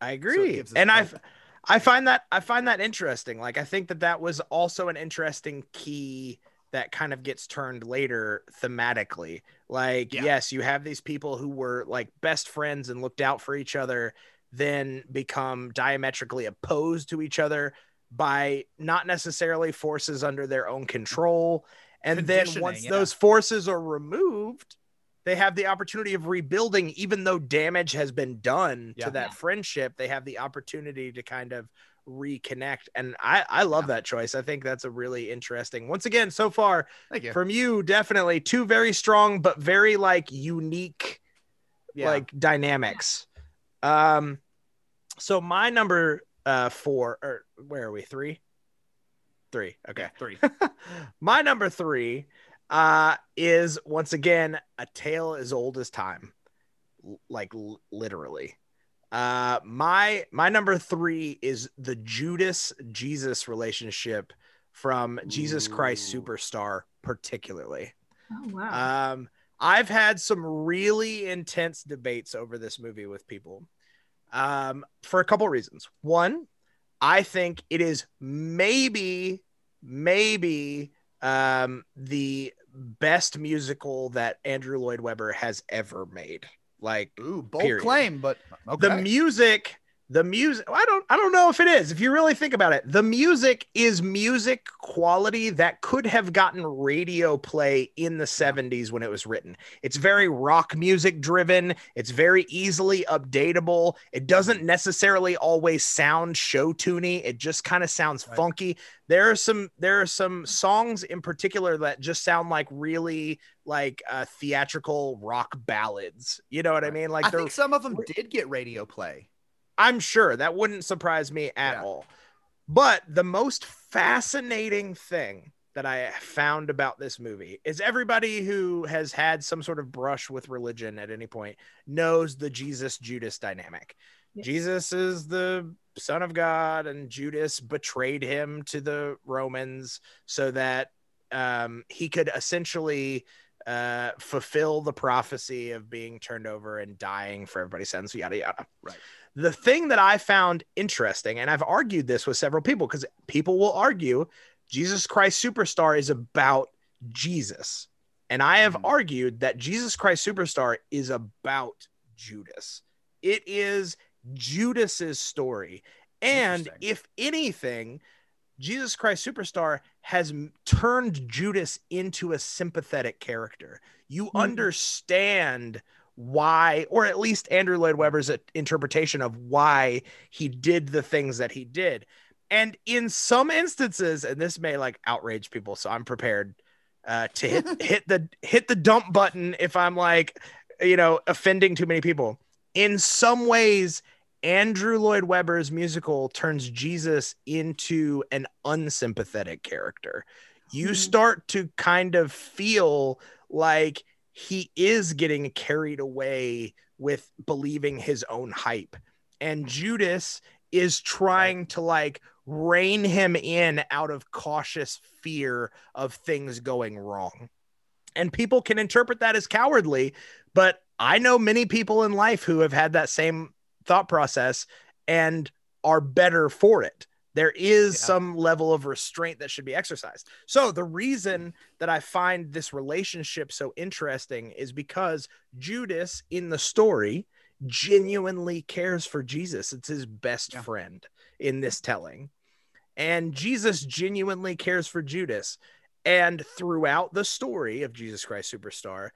I agree. So and I I find that I find that interesting. Like I think that that was also an interesting key that kind of gets turned later thematically. Like yeah. yes, you have these people who were like best friends and looked out for each other then become diametrically opposed to each other by not necessarily forces under their own control. And then once yeah. those forces are removed, they have the opportunity of rebuilding, even though damage has been done yeah. to that friendship. They have the opportunity to kind of reconnect. And I, I love yeah. that choice. I think that's a really interesting. Once again, so far you. from you, definitely two very strong but very like unique yeah. like dynamics. Um so my number uh four or where are we? Three? Three. Okay. Three. my number three uh, is once again a tale as old as time, like l- literally. Uh, my my number three is the Judas Jesus relationship from Jesus Christ Superstar, particularly. Oh wow. Um, I've had some really intense debates over this movie with people, um, for a couple reasons. One, I think it is maybe maybe um, the best musical that Andrew Lloyd Webber has ever made. Like, ooh, bold period. claim, but okay. the music the music i don't i don't know if it is. If you really think about it the music is music quality that could have gotten radio play in the 70s when it was written. It's very rock music driven. It's very easily updatable. It doesn't necessarily always sound show tuney. It just kind of sounds right. funky. There are some there are some songs in particular that just sound like really like uh, theatrical rock ballads you know what i mean like i think some of them did get radio play I'm sure that wouldn't surprise me at yeah. all. But the most fascinating thing that I found about this movie is everybody who has had some sort of brush with religion at any point knows the Jesus Judas dynamic. Yes. Jesus is the son of God, and Judas betrayed him to the Romans so that um, he could essentially uh, fulfill the prophecy of being turned over and dying for everybody's sins, yada yada. Right. The thing that I found interesting, and I've argued this with several people because people will argue Jesus Christ Superstar is about Jesus. And I have mm. argued that Jesus Christ Superstar is about Judas. It is Judas's story. And if anything, Jesus Christ Superstar has turned Judas into a sympathetic character. You mm-hmm. understand why, or at least Andrew Lloyd Webber's interpretation of why he did the things that he did. And in some instances, and this may like outrage people, so I'm prepared uh, to hit hit the hit the dump button if I'm like, you know, offending too many people. In some ways, Andrew Lloyd Webber's musical turns Jesus into an unsympathetic character. You mm-hmm. start to kind of feel like he is getting carried away with believing his own hype. And Judas is trying to like rein him in out of cautious fear of things going wrong. And people can interpret that as cowardly, but I know many people in life who have had that same thought process and are better for it. There is yeah. some level of restraint that should be exercised. So, the reason that I find this relationship so interesting is because Judas in the story genuinely cares for Jesus. It's his best yeah. friend in this telling. And Jesus genuinely cares for Judas. And throughout the story of Jesus Christ Superstar,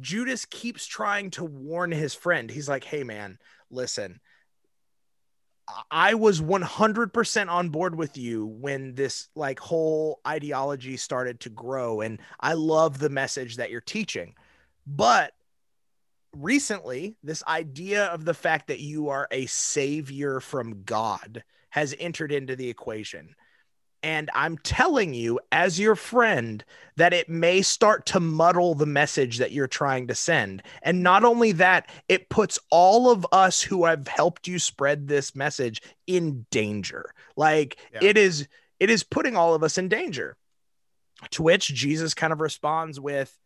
Judas keeps trying to warn his friend. He's like, hey, man, listen, I was 100% on board with you when this like whole ideology started to grow. And I love the message that you're teaching. But recently, this idea of the fact that you are a savior from God has entered into the equation. And I'm telling you, as your friend, that it may start to muddle the message that you're trying to send. And not only that, it puts all of us who have helped you spread this message in danger. Like yeah. it is, it is putting all of us in danger. To which Jesus kind of responds with,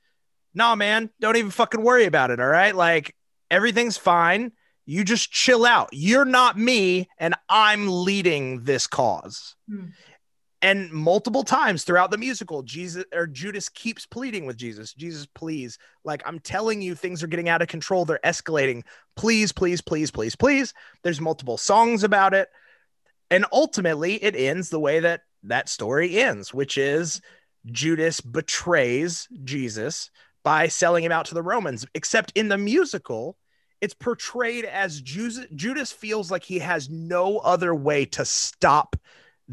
Nah, man, don't even fucking worry about it. All right. Like everything's fine. You just chill out. You're not me, and I'm leading this cause. Hmm. And multiple times throughout the musical, Jesus or Judas keeps pleading with Jesus, Jesus, please. Like, I'm telling you, things are getting out of control. They're escalating. Please, please, please, please, please. There's multiple songs about it. And ultimately, it ends the way that that story ends, which is Judas betrays Jesus by selling him out to the Romans. Except in the musical, it's portrayed as Judas feels like he has no other way to stop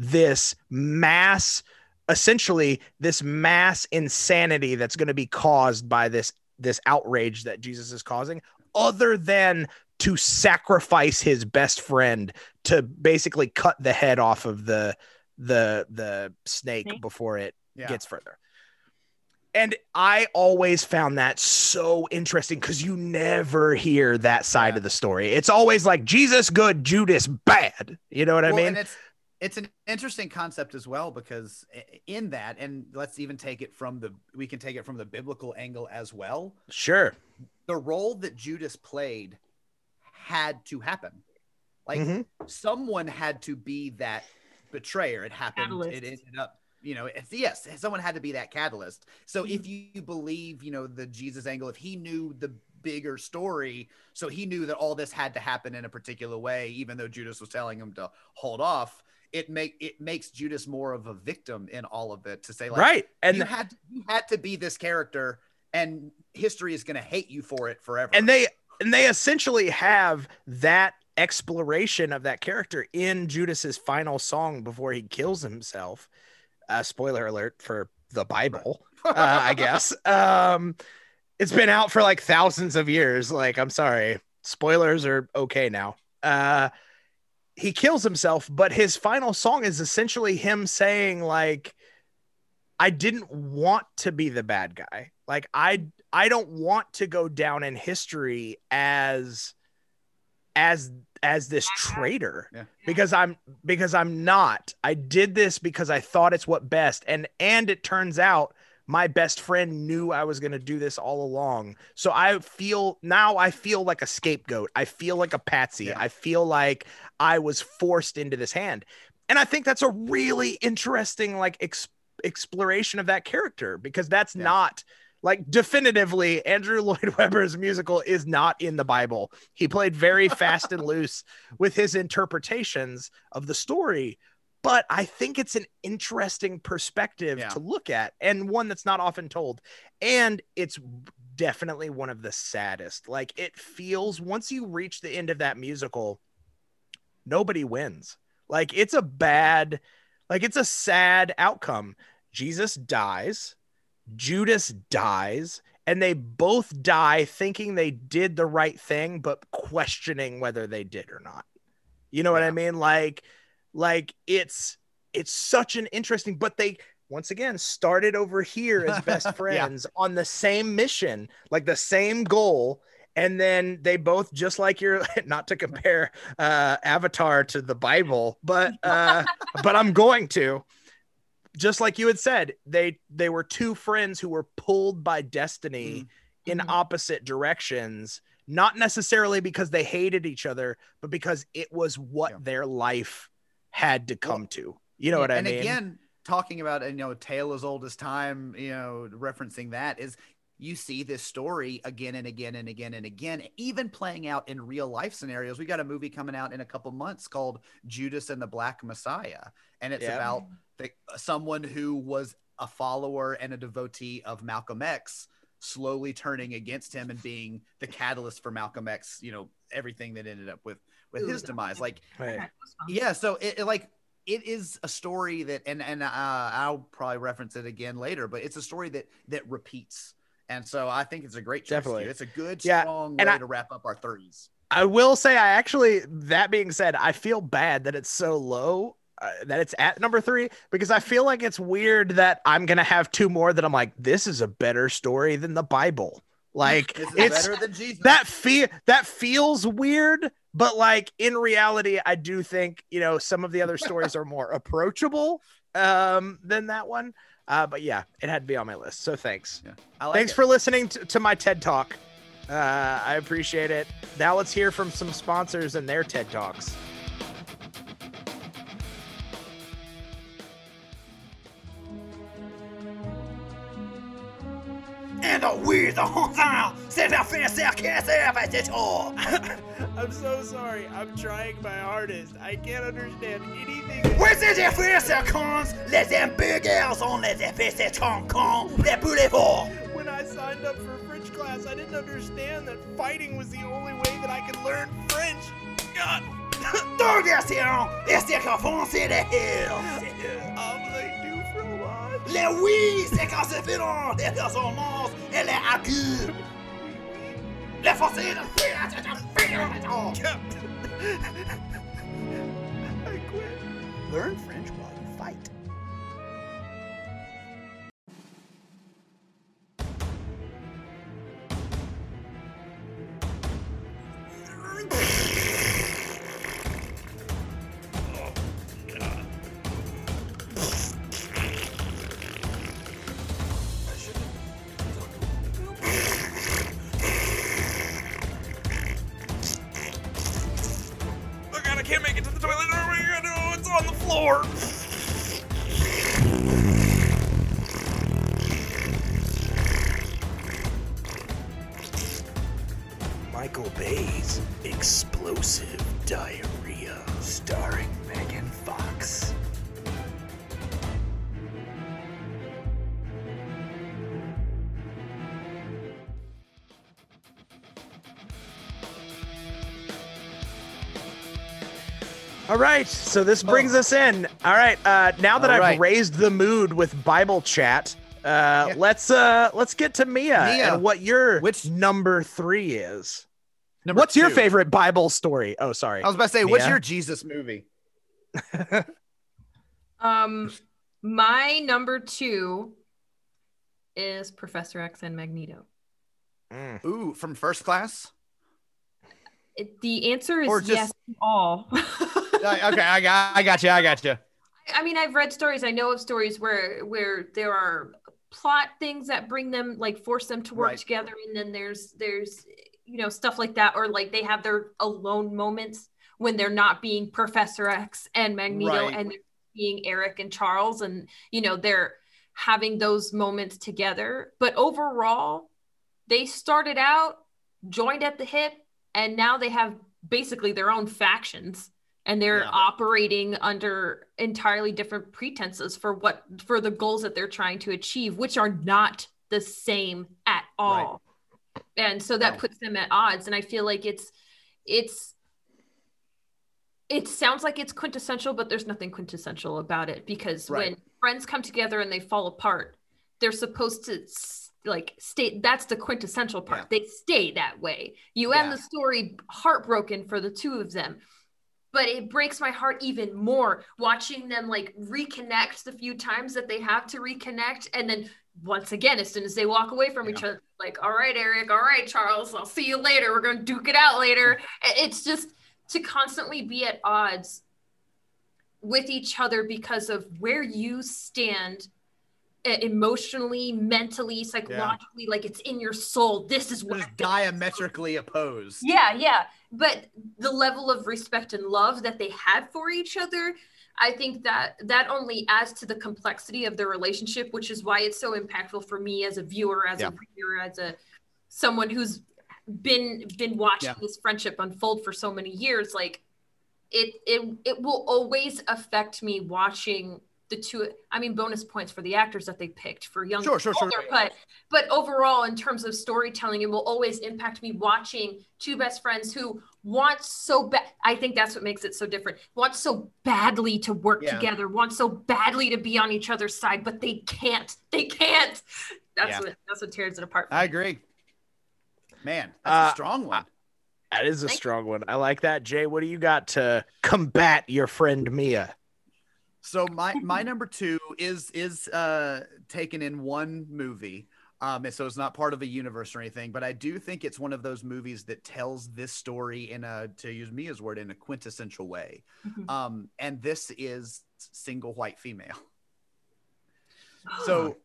this mass essentially this mass insanity that's going to be caused by this this outrage that Jesus is causing other than to sacrifice his best friend to basically cut the head off of the the the snake, snake? before it yeah. gets further. And I always found that so interesting because you never hear that side yeah. of the story. It's always like Jesus good, Judas bad. You know what well, I mean? It's it's an interesting concept as well because in that and let's even take it from the we can take it from the biblical angle as well sure the role that judas played had to happen like mm-hmm. someone had to be that betrayer it happened catalyst. it ended up you know yes someone had to be that catalyst so mm-hmm. if you believe you know the jesus angle if he knew the bigger story so he knew that all this had to happen in a particular way even though judas was telling him to hold off it make it makes Judas more of a victim in all of it to say like right and you had to, you had to be this character and history is going to hate you for it forever. And they and they essentially have that exploration of that character in Judas's final song before he kills himself. Uh, spoiler alert for the Bible uh, I guess. Um it's been out for like thousands of years. Like I'm sorry. Spoilers are okay now. Uh he kills himself, but his final song is essentially him saying like I didn't want to be the bad guy. Like I I don't want to go down in history as as as this traitor yeah. because I'm because I'm not. I did this because I thought it's what best and and it turns out my best friend knew I was going to do this all along. So I feel now I feel like a scapegoat. I feel like a patsy. Yeah. I feel like I was forced into this hand. And I think that's a really interesting like ex- exploration of that character because that's yeah. not like definitively Andrew Lloyd Webber's musical is not in the Bible. He played very fast and loose with his interpretations of the story, but I think it's an interesting perspective yeah. to look at and one that's not often told. And it's definitely one of the saddest. Like it feels once you reach the end of that musical, nobody wins. Like it's a bad, like it's a sad outcome. Jesus dies, Judas dies, and they both die thinking they did the right thing, but questioning whether they did or not. You know yeah. what I mean? Like, like it's it's such an interesting, but they once again started over here as best friends yeah. on the same mission, like the same goal. And then they both just like you're not to compare uh Avatar to the Bible, but uh but I'm going to just like you had said, they they were two friends who were pulled by destiny in Mhm. opposite directions, not necessarily because they hated each other, but because it was what Yeah. their life had to come to. You know what I and mean? And again, talking about you know, tale as old as time, you know, referencing that is you see this story again and again and again and again, even playing out in real life scenarios. We got a movie coming out in a couple months called Judas and the Black Messiah, and it's Yeah. about the, someone who was a follower and a devotee of Malcolm X slowly turning against him and being the catalyst for Malcolm X, you know, everything that ended up with with his demise. Like Right. Okay, that's fun. yeah so it, it, like it is a story that and and uh, i'll probably reference it again later but it's a story that that repeats and so i think it's a great choice Definitely. It's a good Yeah, strong and way I- to wrap up our 30s I will say, I actually, that being said, I feel bad that it's so low, uh, that it's at number three, because I feel like it's weird that I'm going to have two more that I'm like, this is a better story than the Bible. Like, it's better than jesus that fe- that feels weird, but like in reality, I do think, you know, some of the other stories are more approachable um, than that one. Uh, but yeah, it had to be on my list. So thanks. yeah. I like Thanks it. for listening to, to my TED Talk. Uh, I appreciate it. Now let's hear from some sponsors and their TED Talks. And a oui, the enfin, c'est la fin sarcasme avec it all. I'm so sorry. I'm trying my hardest. I can't understand anything. Oui, c'est des frères circons, les hamburgers sont les effets c'est con con, les boulevard. When I signed up for French class, I didn't understand that fighting was the only way that I could learn French. God. Diversion et circonférence et les hills. Um, they do fromage. Les oui, c'est quand c'est les Les fossiles, I. Learn French right, so this brings us in. All right, uh, now that All I've right. raised the mood with Bible chat, uh, Yeah. let's uh, let's get to Mia, Mia, and what your which- number three is. Number What's your favorite Bible story? Oh, sorry. i was about to say what's your jesus movie Um, my number two is Professor X and Magneto. Mm. ooh from first class It, the answer is Or just- yes to all. Okay i got i got you i got you I mean, I've read stories. I know of stories where where there are plot things that bring them, like, force them to work Right. together, and then there's there's you know stuff like that, or like they have their alone moments when they're not being Professor X and Magneto, Right. and being Eric and Charles, and you know they're having those moments together. But overall, they started out joined at the hip, and now they have basically their own factions and they're Yeah. operating under entirely different pretenses for what for the goals that they're trying to achieve which are not the same at all and so that No. puts them at odds and i feel like it's it's it sounds like it's quintessential but there's nothing quintessential about it because Right. when friends come together and they fall apart they're supposed to like stay that's the quintessential part Yeah. they stay that way you end the story heartbroken for the two of them but it breaks my heart even more watching them like reconnect the few times that they have to reconnect. And then once again as soon as they walk away from each other like all right eric all right charles i'll see you later. We're gonna duke it out later. It's just to constantly be at odds with each other because of where you stand emotionally, mentally, psychologically, like it's in your soul. This is what diametrically opposed. yeah, yeah. But the level of respect and love that they had for each other, I think that that only adds to the complexity of their relationship, which is why it's so impactful for me as a viewer, as Yeah. a reader, as a someone who's been been watching Yeah. this friendship unfold for so many years. Like it it it will always affect me watching the two i mean bonus points for the actors that they picked for young Sure, sure, sure. but but overall in terms of storytelling it will always impact me watching two best friends who want so bad i think that's what makes it so different want so badly to work Yeah. together want so badly to be on each other's side but they can't they can't that's Yeah. what that's what tears it apart I me. agree. Man, that's Uh, a strong one. That is a Thank- strong one. I like that. Jay, what do you got to combat your friend Mia? So my my number two is is uh taken in one movie. Um, and so it's not part of a universe or anything, but I do think it's one of those movies that tells this story in a, to use Mia's word, in a quintessential way. Mhm. Um, and this is single white female. So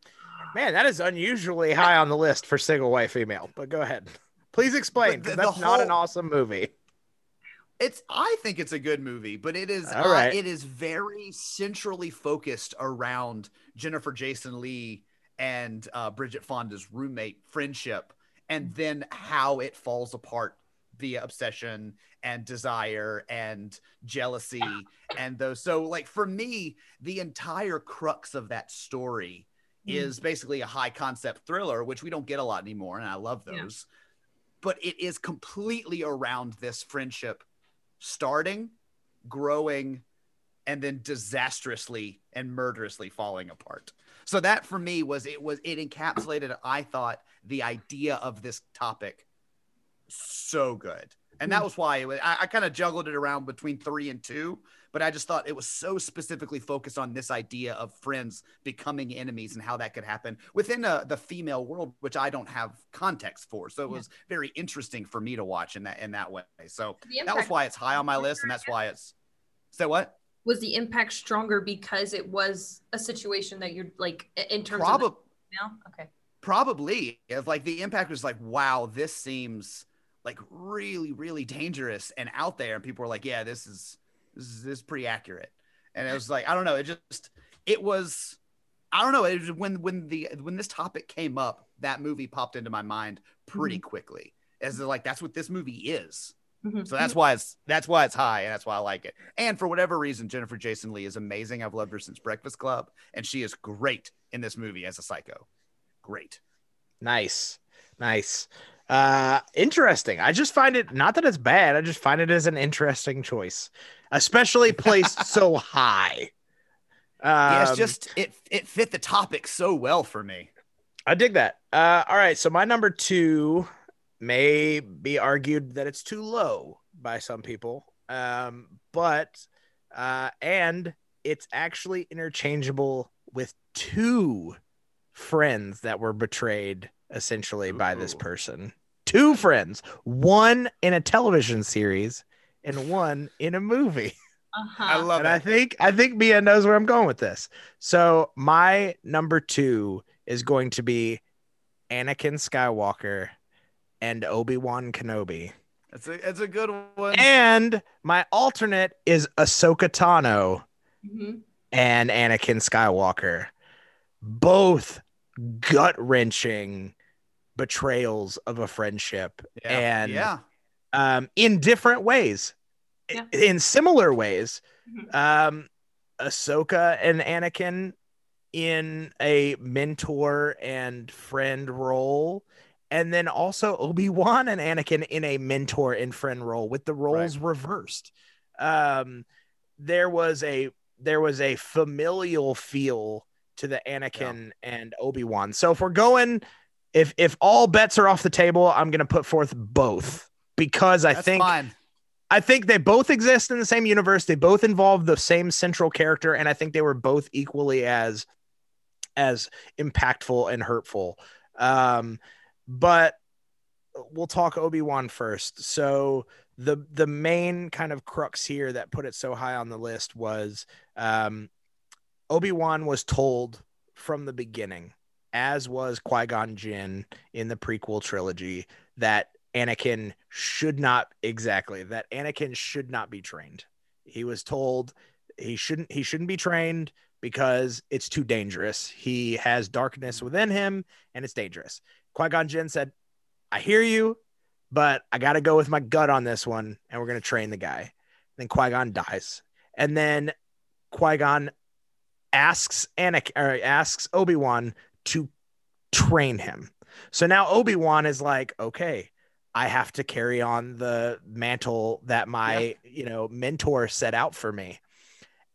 Man, that is unusually high on the list for single white female. But go ahead. Please explain. But the- that's the not an awesome movie. It's I think it's a good movie, but it is All uh, right. it is very centrally focused around Jennifer Jason Lee and uh, Bridget Fonda's roommate friendship, and then how it falls apart via obsession and desire and jealousy and those. So, like for me, the entire crux of that story Mm. is basically a high concept thriller, which we don't get a lot anymore, and I love Yeah. those. But it is completely around this friendship starting, growing, and then disastrously and murderously falling apart. So that for me was it was it encapsulated, I thought, the idea of this topic so good. And that was why it was, I, I kind of juggled it around between three and two, but I just thought it was so specifically focused on this idea of friends becoming enemies and how that could happen within uh the female world, which I don't have context for. So it Yeah. was very interesting for me to watch in that in that way. So that was why it's high on my list, and that's why it's. Say what? was the impact stronger because it was a situation that you're like in terms of Probably. no? okay probably if like the impact was like wow this seems like really really dangerous and out there. And people were like yeah this is this is, this is pretty accurate. And it was like i don't know. It just it was i don't know. It was when when the when this topic came up that movie popped into my mind pretty quickly. As like that's what this movie is. Mhm. so that's why it's that's why it's high and that's why i like it. And for whatever reason jennifer jason lee is amazing. I've loved her since breakfast club and she is great in this movie as a psycho. Great. Nice. Nice. Uh interesting. I just find it not that it's bad, I just find it as an interesting choice, especially placed so high. yeah, it's Um, just it it fit the topic so well for me. I dig that. Uh, all right, so my number two may be argued that it's too low by some people, um, but uh, and it's actually interchangeable with two friends that were betrayed essentially by this person. Two friends, one in a television series and one in a movie. uh-huh. I love and it. I think I think Mia knows where I'm going with this. So my number two is going to be Anakin Skywalker and Obi Wan Kenobi, It's a it's a good one. and my alternate is Ahsoka Tano Mhm. and Anakin Skywalker, both gut wrenching betrayals of a friendship yeah, and yeah, um, in different ways, Yeah. in similar ways. Mhm. Um, Ahsoka and Anakin in a mentor and friend role, and then also Obi Wan and Anakin in a mentor and friend role with the roles reversed. Um, there was a there was a familial feel to the Anakin and Obi Wan. So if we're going, if if all bets are off the table, I'm gonna put forth both because I that's think fine. I think they both exist in the same universe. They both involve the same central character, and I think they were both equally as as impactful and hurtful. Um, but we'll talk Obi-Wan first. So the the main kind of crux here that put it so high on the list was um Obi-Wan was told from the beginning, as was Qui-Gon Jinn in the prequel trilogy, that Anakin should not exactly that Anakin should not be trained. He was told he shouldn't he shouldn't be trained because it's too dangerous. He has darkness within him and it's dangerous. Qui-Gon Jinn said, I hear you, but I got to go with my gut on this one, and we're to train the guy. Then Qui Gon dies, and then Qui Gon asks Anakin or asks Obi Wan to train him. So now Obi Wan is like, okay, I have to carry on the mantle that my yeah. you know mentor set out for me.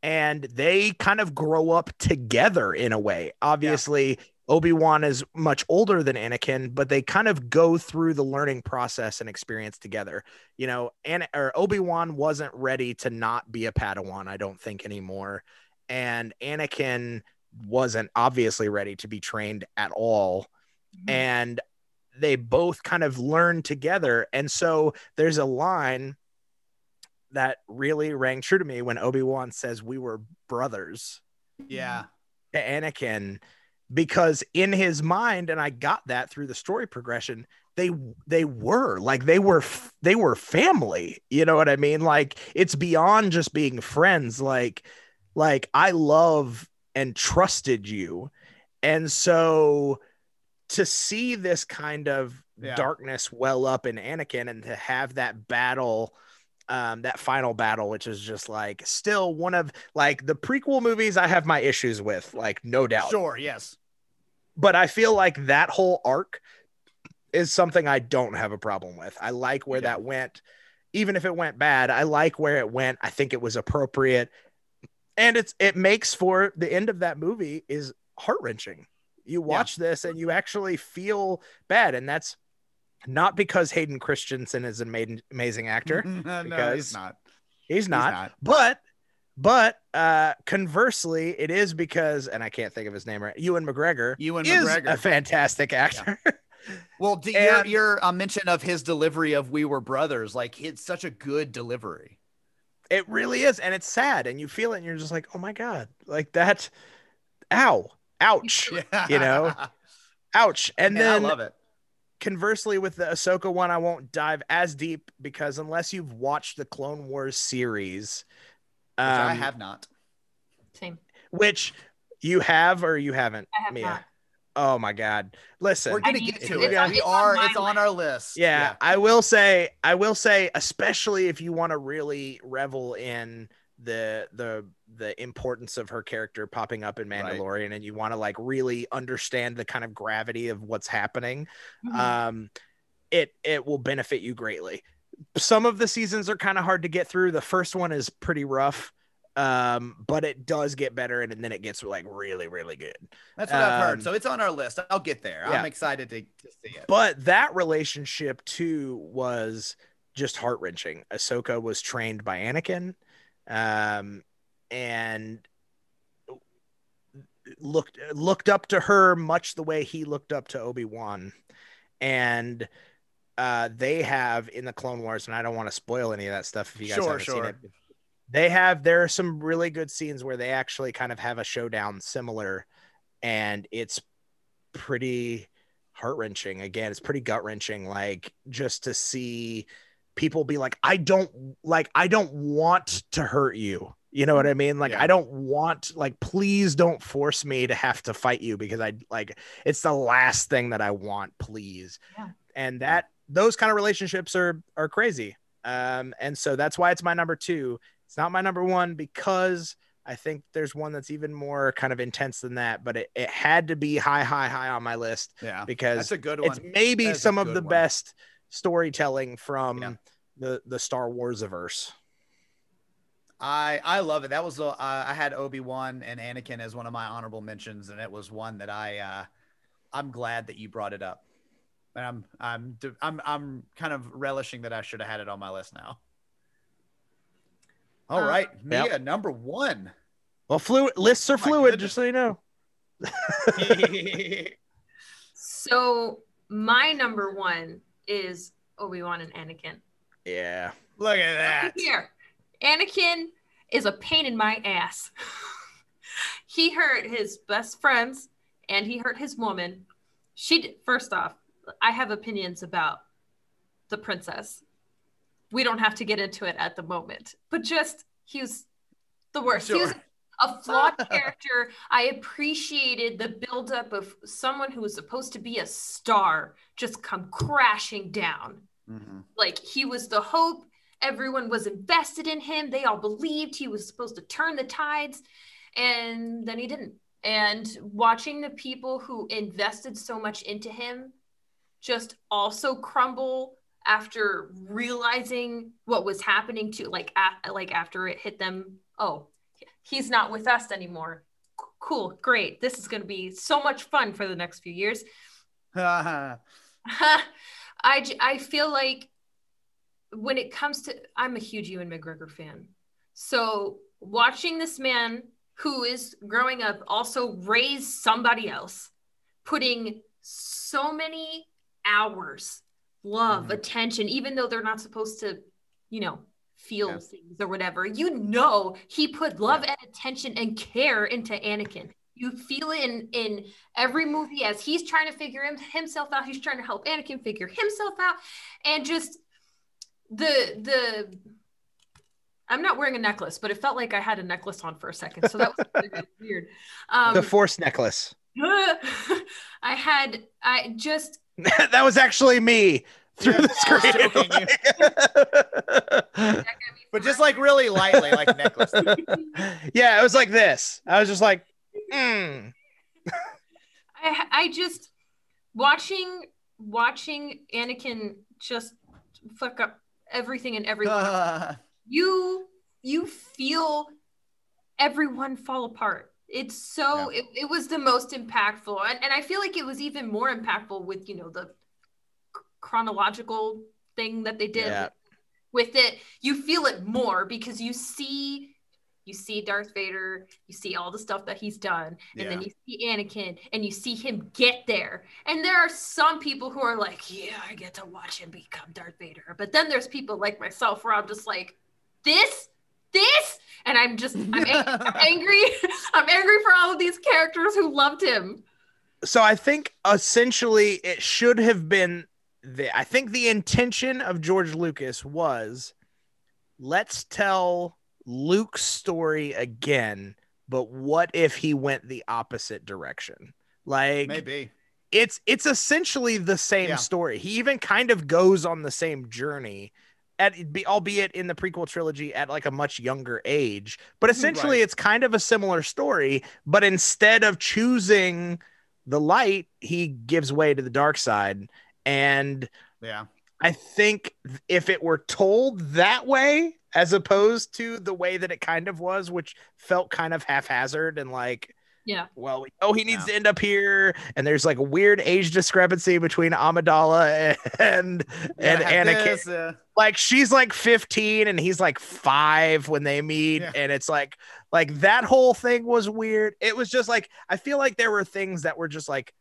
And they kind of grow up together in a way. Obviously, yeah. Obi-Wan is much older than Anakin, but they kind of go through the learning process and experience together. You know, and or Obi-Wan wasn't ready to not be a Padawan, I don't think anymore. And Anakin wasn't obviously ready to be trained at all. Mm-hmm. And they both kind of learn together. And so there's a line that really rang true to me when Obi-Wan says we were brothers. Yeah. To Anakin because in his mind and i got that through the story progression they they were like they were they were family you know what i mean like it's beyond just being friends like like i love and trusted you and so to see this kind of yeah. darkness well up in anakin and to have that battle um, that final battle, which is just like still one of like the prequel movies I have my issues with, like no doubt. Sure, yes but I feel like that whole arc is something I don't have a problem with. I like where yeah. that went. Even if it went bad, I like where it went. I think it was appropriate. And it's it makes for the end of that movie is heart-wrenching. You watch yeah. this and you actually feel bad and that's not because Hayden Christensen is an amazing actor no, because he's not. He's not. He's not. But but uh, conversely, it is because, and I can't think of his name right. Ewan McGregor. Ewan is McGregor, a fantastic actor. Yeah. Well, d- your your uh, mention of his delivery of "We Were Brothers," like it's such a good delivery. It really is, and it's sad, and you feel it, and you're just like, "Oh my god!" Like that. Ow! Ouch! Yeah. You know, ouch! And yeah, then I love it. Conversely, with the Ahsoka one, I won't dive as deep because unless you've watched the Clone Wars series, um, I have not. Same. Which you have or you haven't, I have Mia? Not. Oh my God! Listen, we're gonna get to it. we are. It's on our list. Yeah, yeah, I will say. I will say, especially if you want to really revel in the the the importance of her character popping up in Mandalorian, right. and you want to like really understand the kind of gravity of what's happening, mm-hmm. um, it it will benefit you greatly some of the seasons are kind of hard to get through. The first one is pretty rough, um, but it does get better, and, and then it gets like really, really good. That's what um, I've heard. Um, so it's on our list. I'll get there. Yeah. I'm excited to, to see it. But that relationship too was just heart wrenching. Ahsoka was trained by Anakin, um, and looked looked up to her much the way he looked up to Obi Wan, and uh, they have in the Clone Wars, and I don't want to spoil any of that stuff if you guys sure, haven't sure. seen it. They have there are some really good scenes where they actually kind of have a showdown similar, and it's pretty heart wrenching. Again, it's pretty gut wrenching. Like just to see people be like, I don't like, I don't want to hurt you. You know what I mean? Like, yeah. I don't want, like, please don't force me to have to fight you because I like it's the last thing that I want, please. Yeah. And that those kind of relationships are are crazy. Um, and so that's why it's my number two. It's not my number one because I think there's one that's even more kind of intense than that, but it, it had to be high, high, high on my list. Yeah. Because that's a good one. It's maybe some of the one. best storytelling from yeah. the, the Star Wars verse. I I love it. That was uh, I had Obi Wan and Anakin as one of my honorable mentions, and it was one that I uh, I'm glad that you brought it up and I'm I'm I'm I'm kind of relishing that I should have had it on my list now. All uh, right, Mia, yep. number one. Well, fluid lists are oh fluid, goodness. just so you know. so my number one is Obi-Wan and Anakin. Yeah. Look at that. Here, Anakin is a pain in my ass. he hurt his best friends and he hurt his woman. She d- first off, I have opinions about the princess. We don't have to get into it at the moment, but just he was the worst. He was a flawed character. I appreciated the buildup of someone who was supposed to be a star just come crashing down Mhm. like he was the hope everyone was invested in him they all believed he was supposed to turn the tides and then he didn't and watching the people who invested so much into him just also crumble after realizing what was happening to like a, like after it hit them oh he's not with us anymore. C- cool great. This is going to be so much fun for the next few years. I i feel like when it comes to I'm a huge Ewan McGregor fan. So watching this man who is growing up also raise somebody else, putting so many hours, love, Mhm. attention, even though they're not supposed to, you know, feel Yeah. things or whatever. You know he put love and attention and care into Anakin. You feel it in in every movie as he's trying to figure him, himself out. He's trying to help Anakin figure himself out, and just the the. I'm not wearing a necklace, but it felt like I had a necklace on for a second, so that was really weird. Um, the force necklace. I had I just that was actually me through Yeah, the I was screen. But just like really lightly, like necklace. yeah, it was like this. I was just like, mm. I I just watching watching Anakin just fuck up everything and everyone. you you feel everyone fall apart. It's so it, it was the most impactful, and and I feel like it was even more impactful with you know the chronological thing that they did Yeah. with it. You feel it more because you see you see Darth Vader, you see all the stuff that he's done, and then you see Anakin, and you see him get there. And there are some people who are like, "Yeah, I get to watch him become Darth Vader," but then there's people like myself where I'm just like, "This, this," and I'm just I'm, ang- I'm angry. I'm angry for all of these characters who loved him. so I think essentially it should have been the I think the intention of George Lucas was let's tell Luke's story again, but what if he went the opposite direction? Like Maybe. it's it's essentially the same Yeah. story. He even kind of goes on the same journey at be albeit in the prequel trilogy at like a much younger age. But mm-hmm, essentially Right. it's kind of a similar story, but instead of choosing the light, he gives way to the dark side. And Yeah. I think if it were told that way, as opposed to the way that it kind of was, which felt kind of haphazard and like, Yeah. well, we know he needs Yeah. to end up here, and there's like a weird age discrepancy between Amidala and and Gotta Anakin. this, uh, Like she's like 15 and he's like five when they meet, Yeah. and it's like like that whole thing was weird. It was just like I feel like there were things that were just like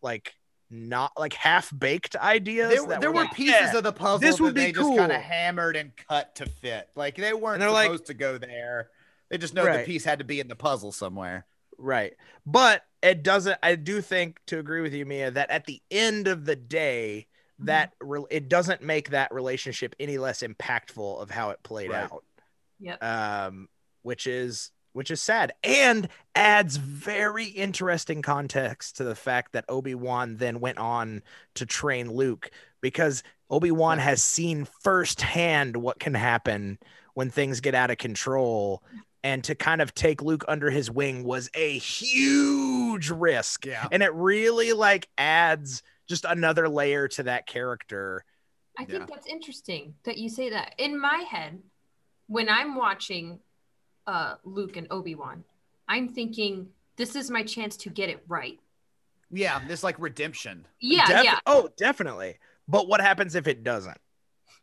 like not like half baked ideas. there, that there were like, pieces yeah. of the puzzle this would that be they just cool. kind of hammered and cut to fit. Like they weren't they're like- supposed to go there. They just know Right. the piece had to be in the puzzle somewhere. Right. But it doesn't I do think to agree with you Mia that at the end of the day that re- it doesn't make that relationship any less impactful of how it played Right. out. Yep. Um which is which is sad and adds very interesting context to the fact that Obi-Wan then went on to train Luke because Obi-Wan has seen firsthand what can happen when things get out of control and to kind of take Luke under his wing was a huge risk Yeah. and it really like adds just another layer to that character I think Yeah. that's interesting that you say that. In my head, when I'm watching uh, Luke and Obi Wan, I'm thinking this is my chance to get it right. Yeah, this like redemption. Yeah, Def- yeah. oh definitely but what happens if it doesn't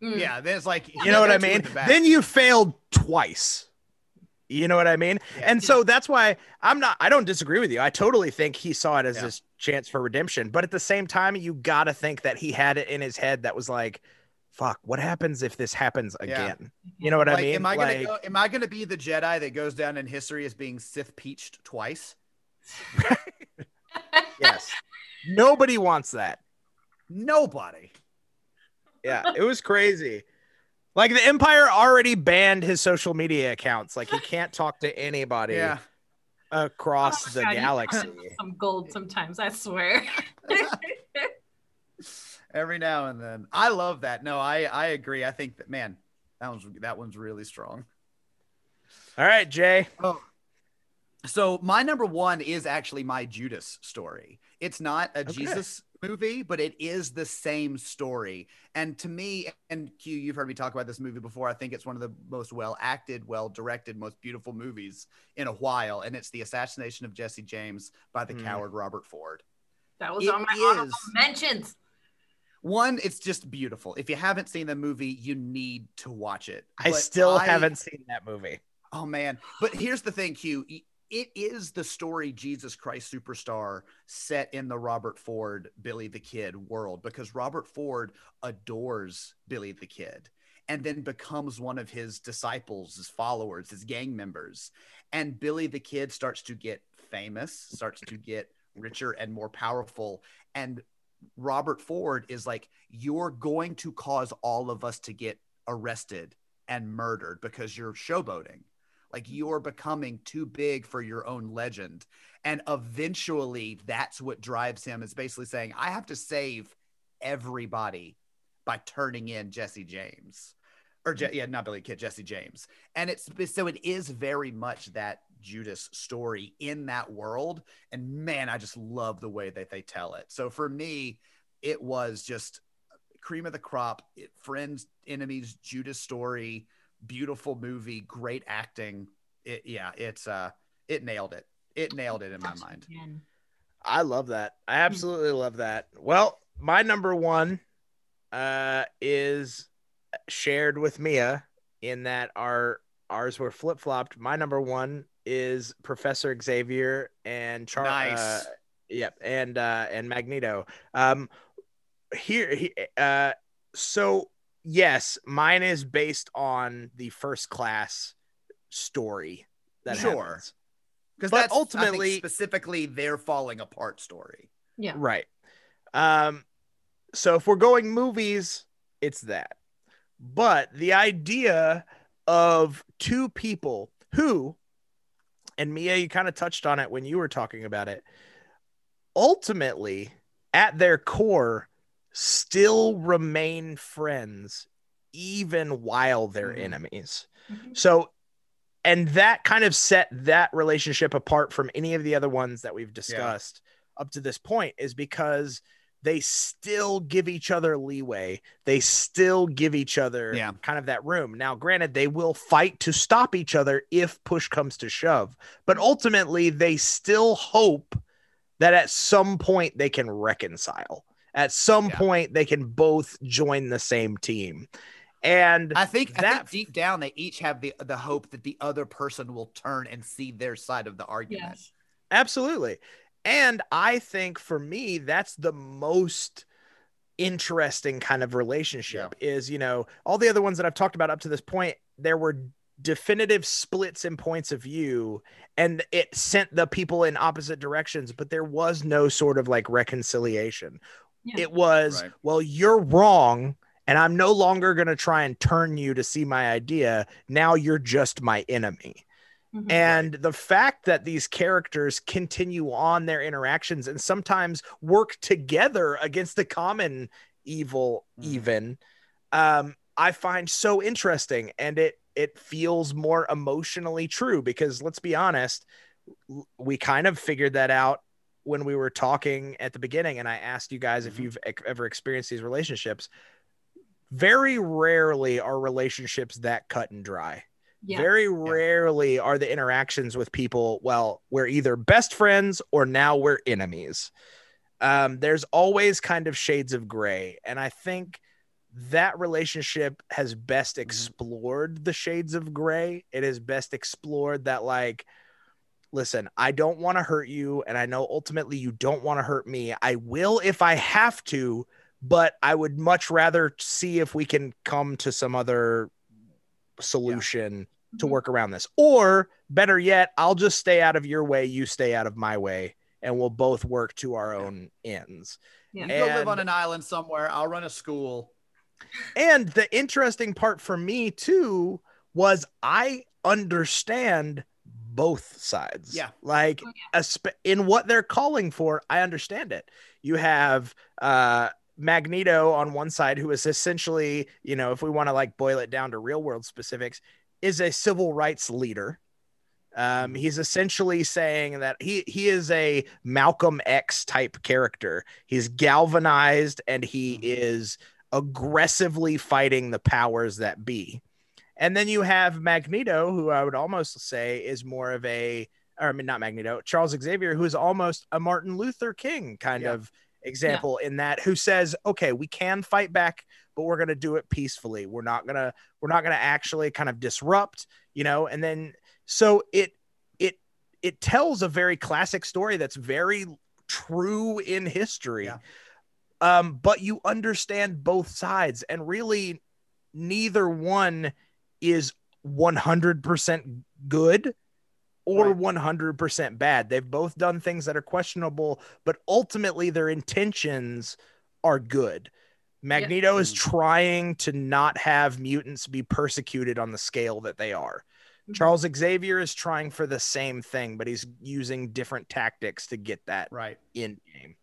Mm. Yeah, there's like you know what I mean the then you failed twice You know what I mean? Yeah. and so that's why I'm not, I don't disagree with you. I totally think he saw it as Yeah. his chance for redemption. But at the same time, you got to think that he had it in his head that was like, fuck, what happens if this happens Yeah. again? You know what I mean? am I gonna Like, go, am I gonna be the Jedi that goes down in history as being Sith peached twice? yes. Nobody wants that. Nobody. Yeah, it was crazy. Like the Empire already banned his social media accounts. Like he can't talk to anybody Yeah. across Oh, the God, galaxy. Some gold sometimes, I swear. Every now and then. I love that. No, I I agree. I think that man, that one's that one's really strong. All right, Jay. Oh. So my number one is actually my Judas story. It's not a Okay. Jesus movie, but it is the same story. And to me, and Q, you've heard me talk about this movie before. I think it's one of the most well acted, well directed, most beautiful movies in a while. And it's the assassination of Jesse James by the Mm. coward Robert Ford. That was It on my honorable is. mentions. One, it's just beautiful. If you haven't seen the movie, you need to watch it. I But still I- haven't seen that movie. Oh man. But here's the thing, Q. It is the story Jesus Christ Superstar set in the Robert Ford Billy the Kid world because Robert Ford adores Billy the Kid and then becomes one of his disciples, his followers, his gang members. And Billy the Kid starts to get famous, starts to get richer and more powerful. And Robert Ford is like, You're going to cause all of us to get arrested and murdered because you're showboating. Like mm-hmm. you're becoming too big for your own legend. And eventually that's what drives him is basically saying, I have to save everybody by turning in Jesse James. Or Je- mm-hmm. yeah, not Billy Kid, Jesse James. And it's so it is very much that Judas story in that world. And man, I just love the way that they tell it. So for me, it was just cream of the crop. It, friends, enemies, Judas story, beautiful movie, great acting. It, yeah, it's uh, it nailed it. It nailed it in my mind. I love that. I absolutely love that. Well, my number one uh is shared with Mia in that our ours were flip flopped. My number one is Professor Xavier and Charles. Nice. Uh, yep, and uh and Magneto. Um here he uh so yes, mine is based on the first class story that Sure. Because that's ultimately ultimately- specifically their falling apart story. Yeah. Right. Um, so if we're going movies, it's that. But the idea of two people who, and Mia, you kind of touched on it when you were talking about it, ultimately, at their core, still remain friends, even while they're Mhm. enemies. Mhm. So, and that kind of set that relationship apart from any of the other ones that we've discussed up to this point is because they still give each other leeway. They still give each other Yeah. kind of that room. Now, granted, they will fight to stop each other if push comes to shove, but ultimately, they still hope that at some point they can reconcile. At some Yeah. point, they can both join the same team. And I think I That- think deep down they each have the the hope that the other person will turn and see their side of the argument. Yes. Absolutely. And I think for me, that's the most interesting kind of relationship is, you know, all the other ones that I've talked about up to this point, there were definitive splits in points of view and it sent the people in opposite directions, but there was no sort of like reconciliation. Yeah. It was, Right. well, you're wrong. And I'm no longer going to try and turn you to see my idea. Now you're just my enemy. Mhm. And the fact that these characters continue on their interactions and sometimes work together against the common evil, Mhm. even, um, I find so interesting. And it it feels more emotionally true because let's be honest, we kind of figured that out when we were talking at the beginning, and I asked you guys if Mhm. you've ever experienced these relationships. Very rarely are relationships that cut and dry. yeah. Very rarely are the interactions with people, well, we're either best friends or now we're enemies. Um, there's always kind of shades of gray. And I think that relationship has best explored the shades of gray. It has best explored that, like, listen, I don't want to hurt you. And I know ultimately you don't want to hurt me. I will if I have to, but I would much rather see if we can come to some other solution yeah. to Mhm. work around this. Or better yet, I'll just stay out of your way, you stay out of my way, and we'll both work to our own ends. Yeah. You go live on an island somewhere. I'll run a school. And the interesting part for me too was I understand both sides. Yeah. Like aspe- in what they're calling for, I understand it. You have uh Magneto on one side who is essentially, you know, if we want to like boil it down to real world specifics, is a civil rights leader. Um, he's essentially saying that he he is a Malcolm X type character. He's galvanized and he is aggressively fighting the powers that be. And then you have Magneto, who I would almost say is more of a, or I mean, not Magneto, Charles Xavier, who is almost a Martin Luther King kind Yeah. of example in that, who says, okay, we can fight back, but we're going to do it peacefully. We're not going to, we're not going to actually kind of disrupt, you know, and then so it, it, it tells a very classic story that's very true in history. Yeah. Um, but you understand both sides, and really, neither one is 100% good or Right. 100% bad. They've both done things that are questionable, but ultimately their intentions are good. Magneto is trying to not have mutants be persecuted on the scale that they are. Mhm. Charles Xavier is trying for the same thing, but he's using different tactics to get that Right. in game.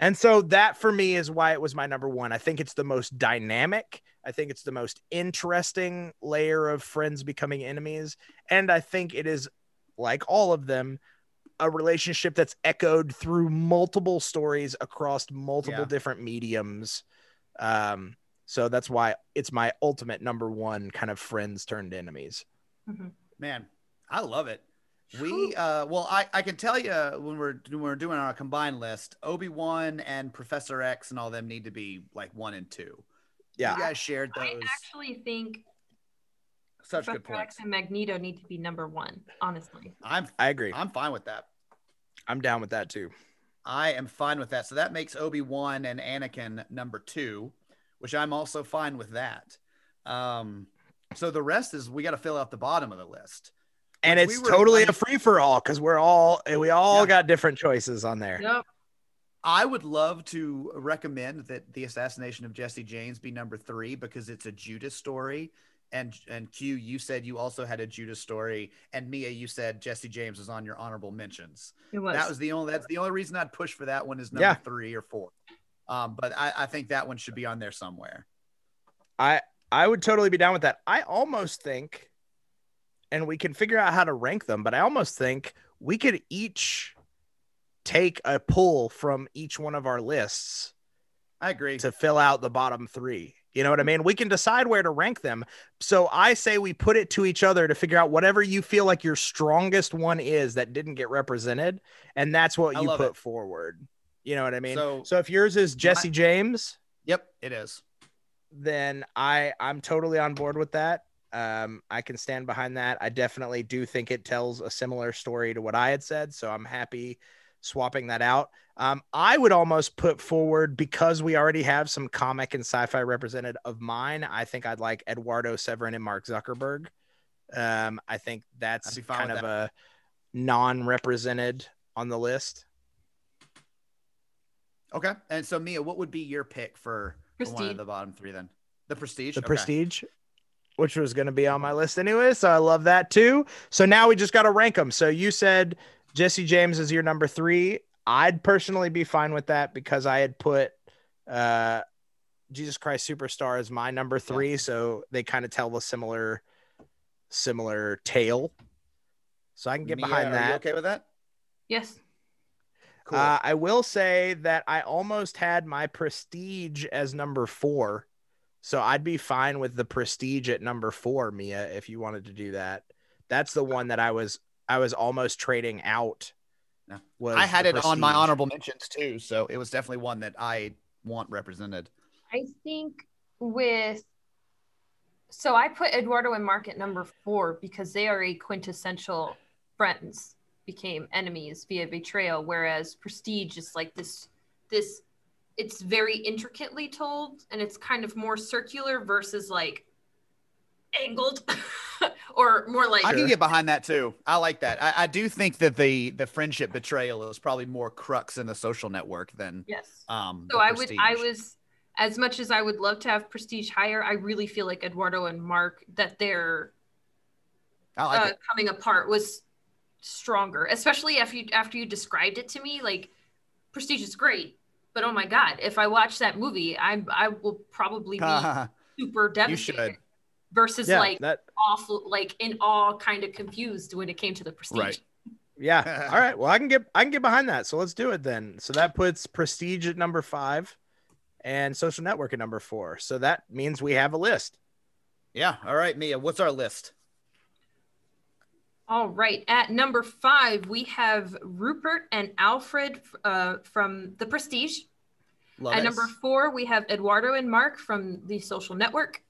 And so that for me is why it was my number one. I think it's the most dynamic. I think it's the most interesting layer of friends becoming enemies. And I think it is, like all of them, a relationship that's echoed through multiple stories across multiple Yeah. different mediums. Um, so that's why it's my ultimate number one kind of friends turned enemies. Man, I love it. We uh well I, I can tell you when we're when we're doing our combined list, Obi-Wan and Professor X and all them need to be like one and two. Yeah. You guys shared those. I actually think such good Professor points. X and Magneto need to be number one. Honestly, I'm I agree. I'm fine with that. I'm down with that too. I am fine with that. So that makes Obi-Wan and Anakin number two, which I'm also fine with that. Um so the rest is we got to fill out the bottom of the list. And it's we totally I a mean- free for all because we're all we all Yeah. got different choices on there. yep. I would love to recommend that the assassination of Jesse James be number three because it's a Judas story. And and Q, you said you also had a Judas story, and Mia, you said Jesse James was on your honorable mentions. It was. That was the only that's the only reason I'd push for that one is number Yeah. three or four. Um, but I, I think that one should be on there somewhere. I I would totally be down with that. I almost think, and we can figure out how to rank them, but I almost think we could each take a pull from each one of our lists I agree. to fill out the bottom three. You know what I mean? We can decide where to rank them. So I say we put it to each other to figure out whatever you feel like your strongest one is that didn't get represented, and that's what I you put it. forward. You know what I mean? So- so if yours is Jesse James, Yep, it is. then I I'm totally on board with that. Um, I can stand behind that. I definitely do think it tells a similar story to what I had said, so I'm happy swapping that out. Um, I would almost put forward because we already have some comic and sci-fi represented of mine. I think I'd like Eduardo Saverin and Mark Zuckerberg. Um, I think that's I'd be fine kind with of a non-represented on the list. Okay. And so Mia, what would be your pick for, for one of the bottom three then? The prestige. the Okay. prestige which was going to be on my list anyway so i love that too so now we just got to rank them so you said jesse james is your number three i'd personally be fine with that because i had put uh jesus christ superstar as my number three so they kind of tell a similar similar tale so i can get Mia, behind are that You okay with that? yes. Cool. uh, I will say that I almost had my prestige as number four. So I'd be fine with the prestige at number four, Mia, if you wanted to do that. That's the one that I was I was almost trading out. No. was I had the it on my honorable mentions too, so it was definitely one that I want represented. I think with so I put Eduardo and Mark at number four because they are a quintessential friends became enemies via betrayal, whereas Prestige is like this this it's very intricately told and it's kind of more circular versus like angled or more like I can get behind that too. I like that. I, I do think that the the friendship betrayal is probably more crux in the social network than yes. Um, so I would I was as much as I would love to have prestige higher, I really feel like Eduardo and Mark that they're like uh, coming apart was stronger, especially after you after you described it to me. Like prestige is great, but oh my god, if I watch that movie, I I will probably be super devastated. Versus yeah, like that... awful, like in awe, kind of confused when it came to the prestige. Right. Yeah. All right. Well, I can get I can get behind that. So let's do it then. So that puts Prestige at number five and Social Network at number four. So that means we have a list. Yeah. All right, Mia. What's our list? All right. At number five, we have Rupert and Alfred uh, from The Prestige. Love At it. number four, we have Eduardo and Mark from The Social Network.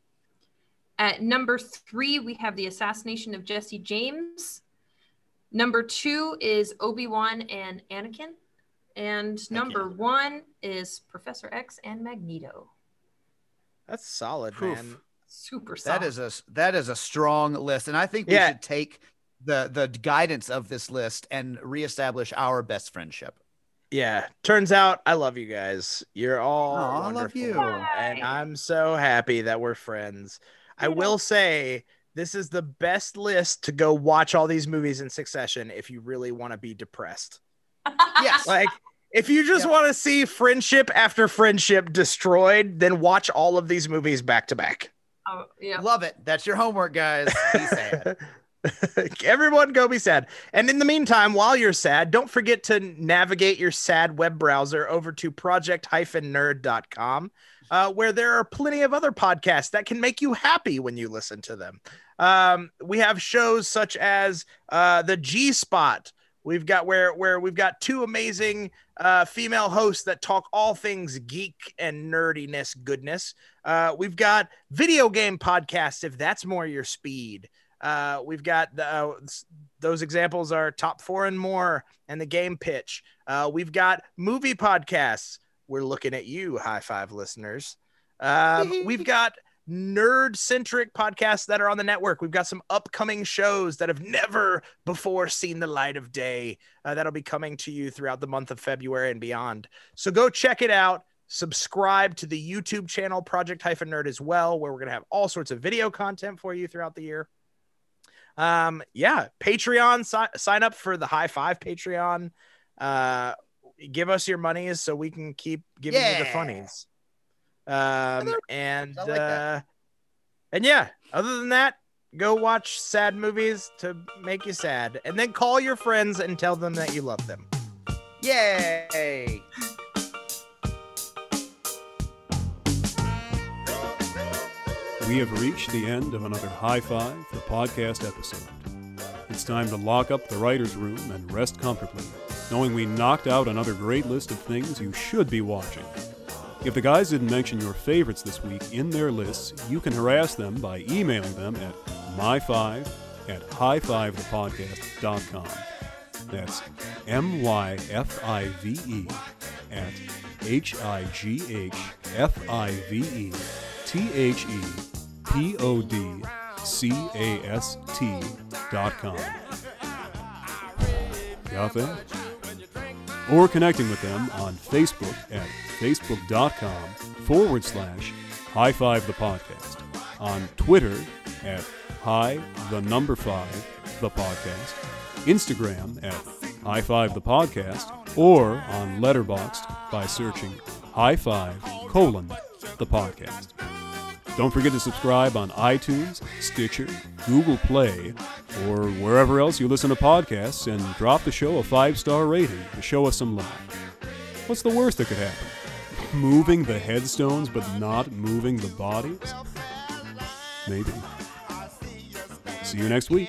At number three, we have The Assassination of Jesse James. Number two is Obi Wan and Anakin. And number one is Professor X and Magneto. That's solid, Proof. man. Super solid. That is a that is a strong list, and I think we Yeah. should take the the guidance of this list and reestablish our best friendship. Yeah. Turns out I love you guys. You're all Aw, I love wonderful. you. And I'm so happy that we're friends. I will say this is the best list to go watch all these movies in succession if you really want to be depressed. Yes. Like if you just Yeah. want to see friendship after friendship destroyed, then watch all of these movies back to back. Oh, yeah. Love it. That's your homework, guys. Everyone go be sad. And in the meantime, while you're sad, don't forget to navigate your sad web browser over to project-nerd.com, uh, where there are plenty of other podcasts that can make you happy when you listen to them. Um, we have shows such as uh, the G Spot. We've got where where we've got two amazing uh, female hosts that talk all things geek and nerdiness goodness. Uh, we've got video game podcasts if that's more your speed. Uh, we've got the, uh, those examples are top four and more and the game pitch. Uh, we've got movie podcasts. We're looking at you, high five listeners. Um, we've got nerd centric podcasts that are on the network. We've got some upcoming shows that have never before seen the light of day uh, that'll be coming to you throughout the month of February and beyond. So go check it out. Subscribe to the YouTube channel Project Hyphen Nerd as well, where we're going to have all sorts of video content for you throughout the year. Um, yeah, Patreon, si- sign up for the High Five Patreon. Uh, give us your monies so we can keep giving you the funnies. Um, and like uh, and yeah, other than that, go watch sad movies to make you sad, and then call your friends and tell them that you love them. Yay! We have reached the end of another High Five, the podcast episode. It's time to lock up the writer's room and rest comfortably, knowing we knocked out another great list of things you should be watching. If the guys didn't mention your favorites this week in their lists, you can harass them by emailing them at my5 at highfivethepodcast.com. That's M Y F I V E at H I G H F I V E T H E P O D C A S T dot com. That? Or connecting with them on Facebook at facebook.com forward slash high five the podcast. On Twitter at high the number five the podcast. Instagram at high five the podcast. Or on Letterboxd by searching high five colon the podcast. Don't forget to subscribe on iTunes, Stitcher, Google Play, or wherever else you listen to podcasts and drop the show a five star rating to show us some love. What's the worst that could happen? Moving the headstones but not moving the bodies? Maybe. See you next week.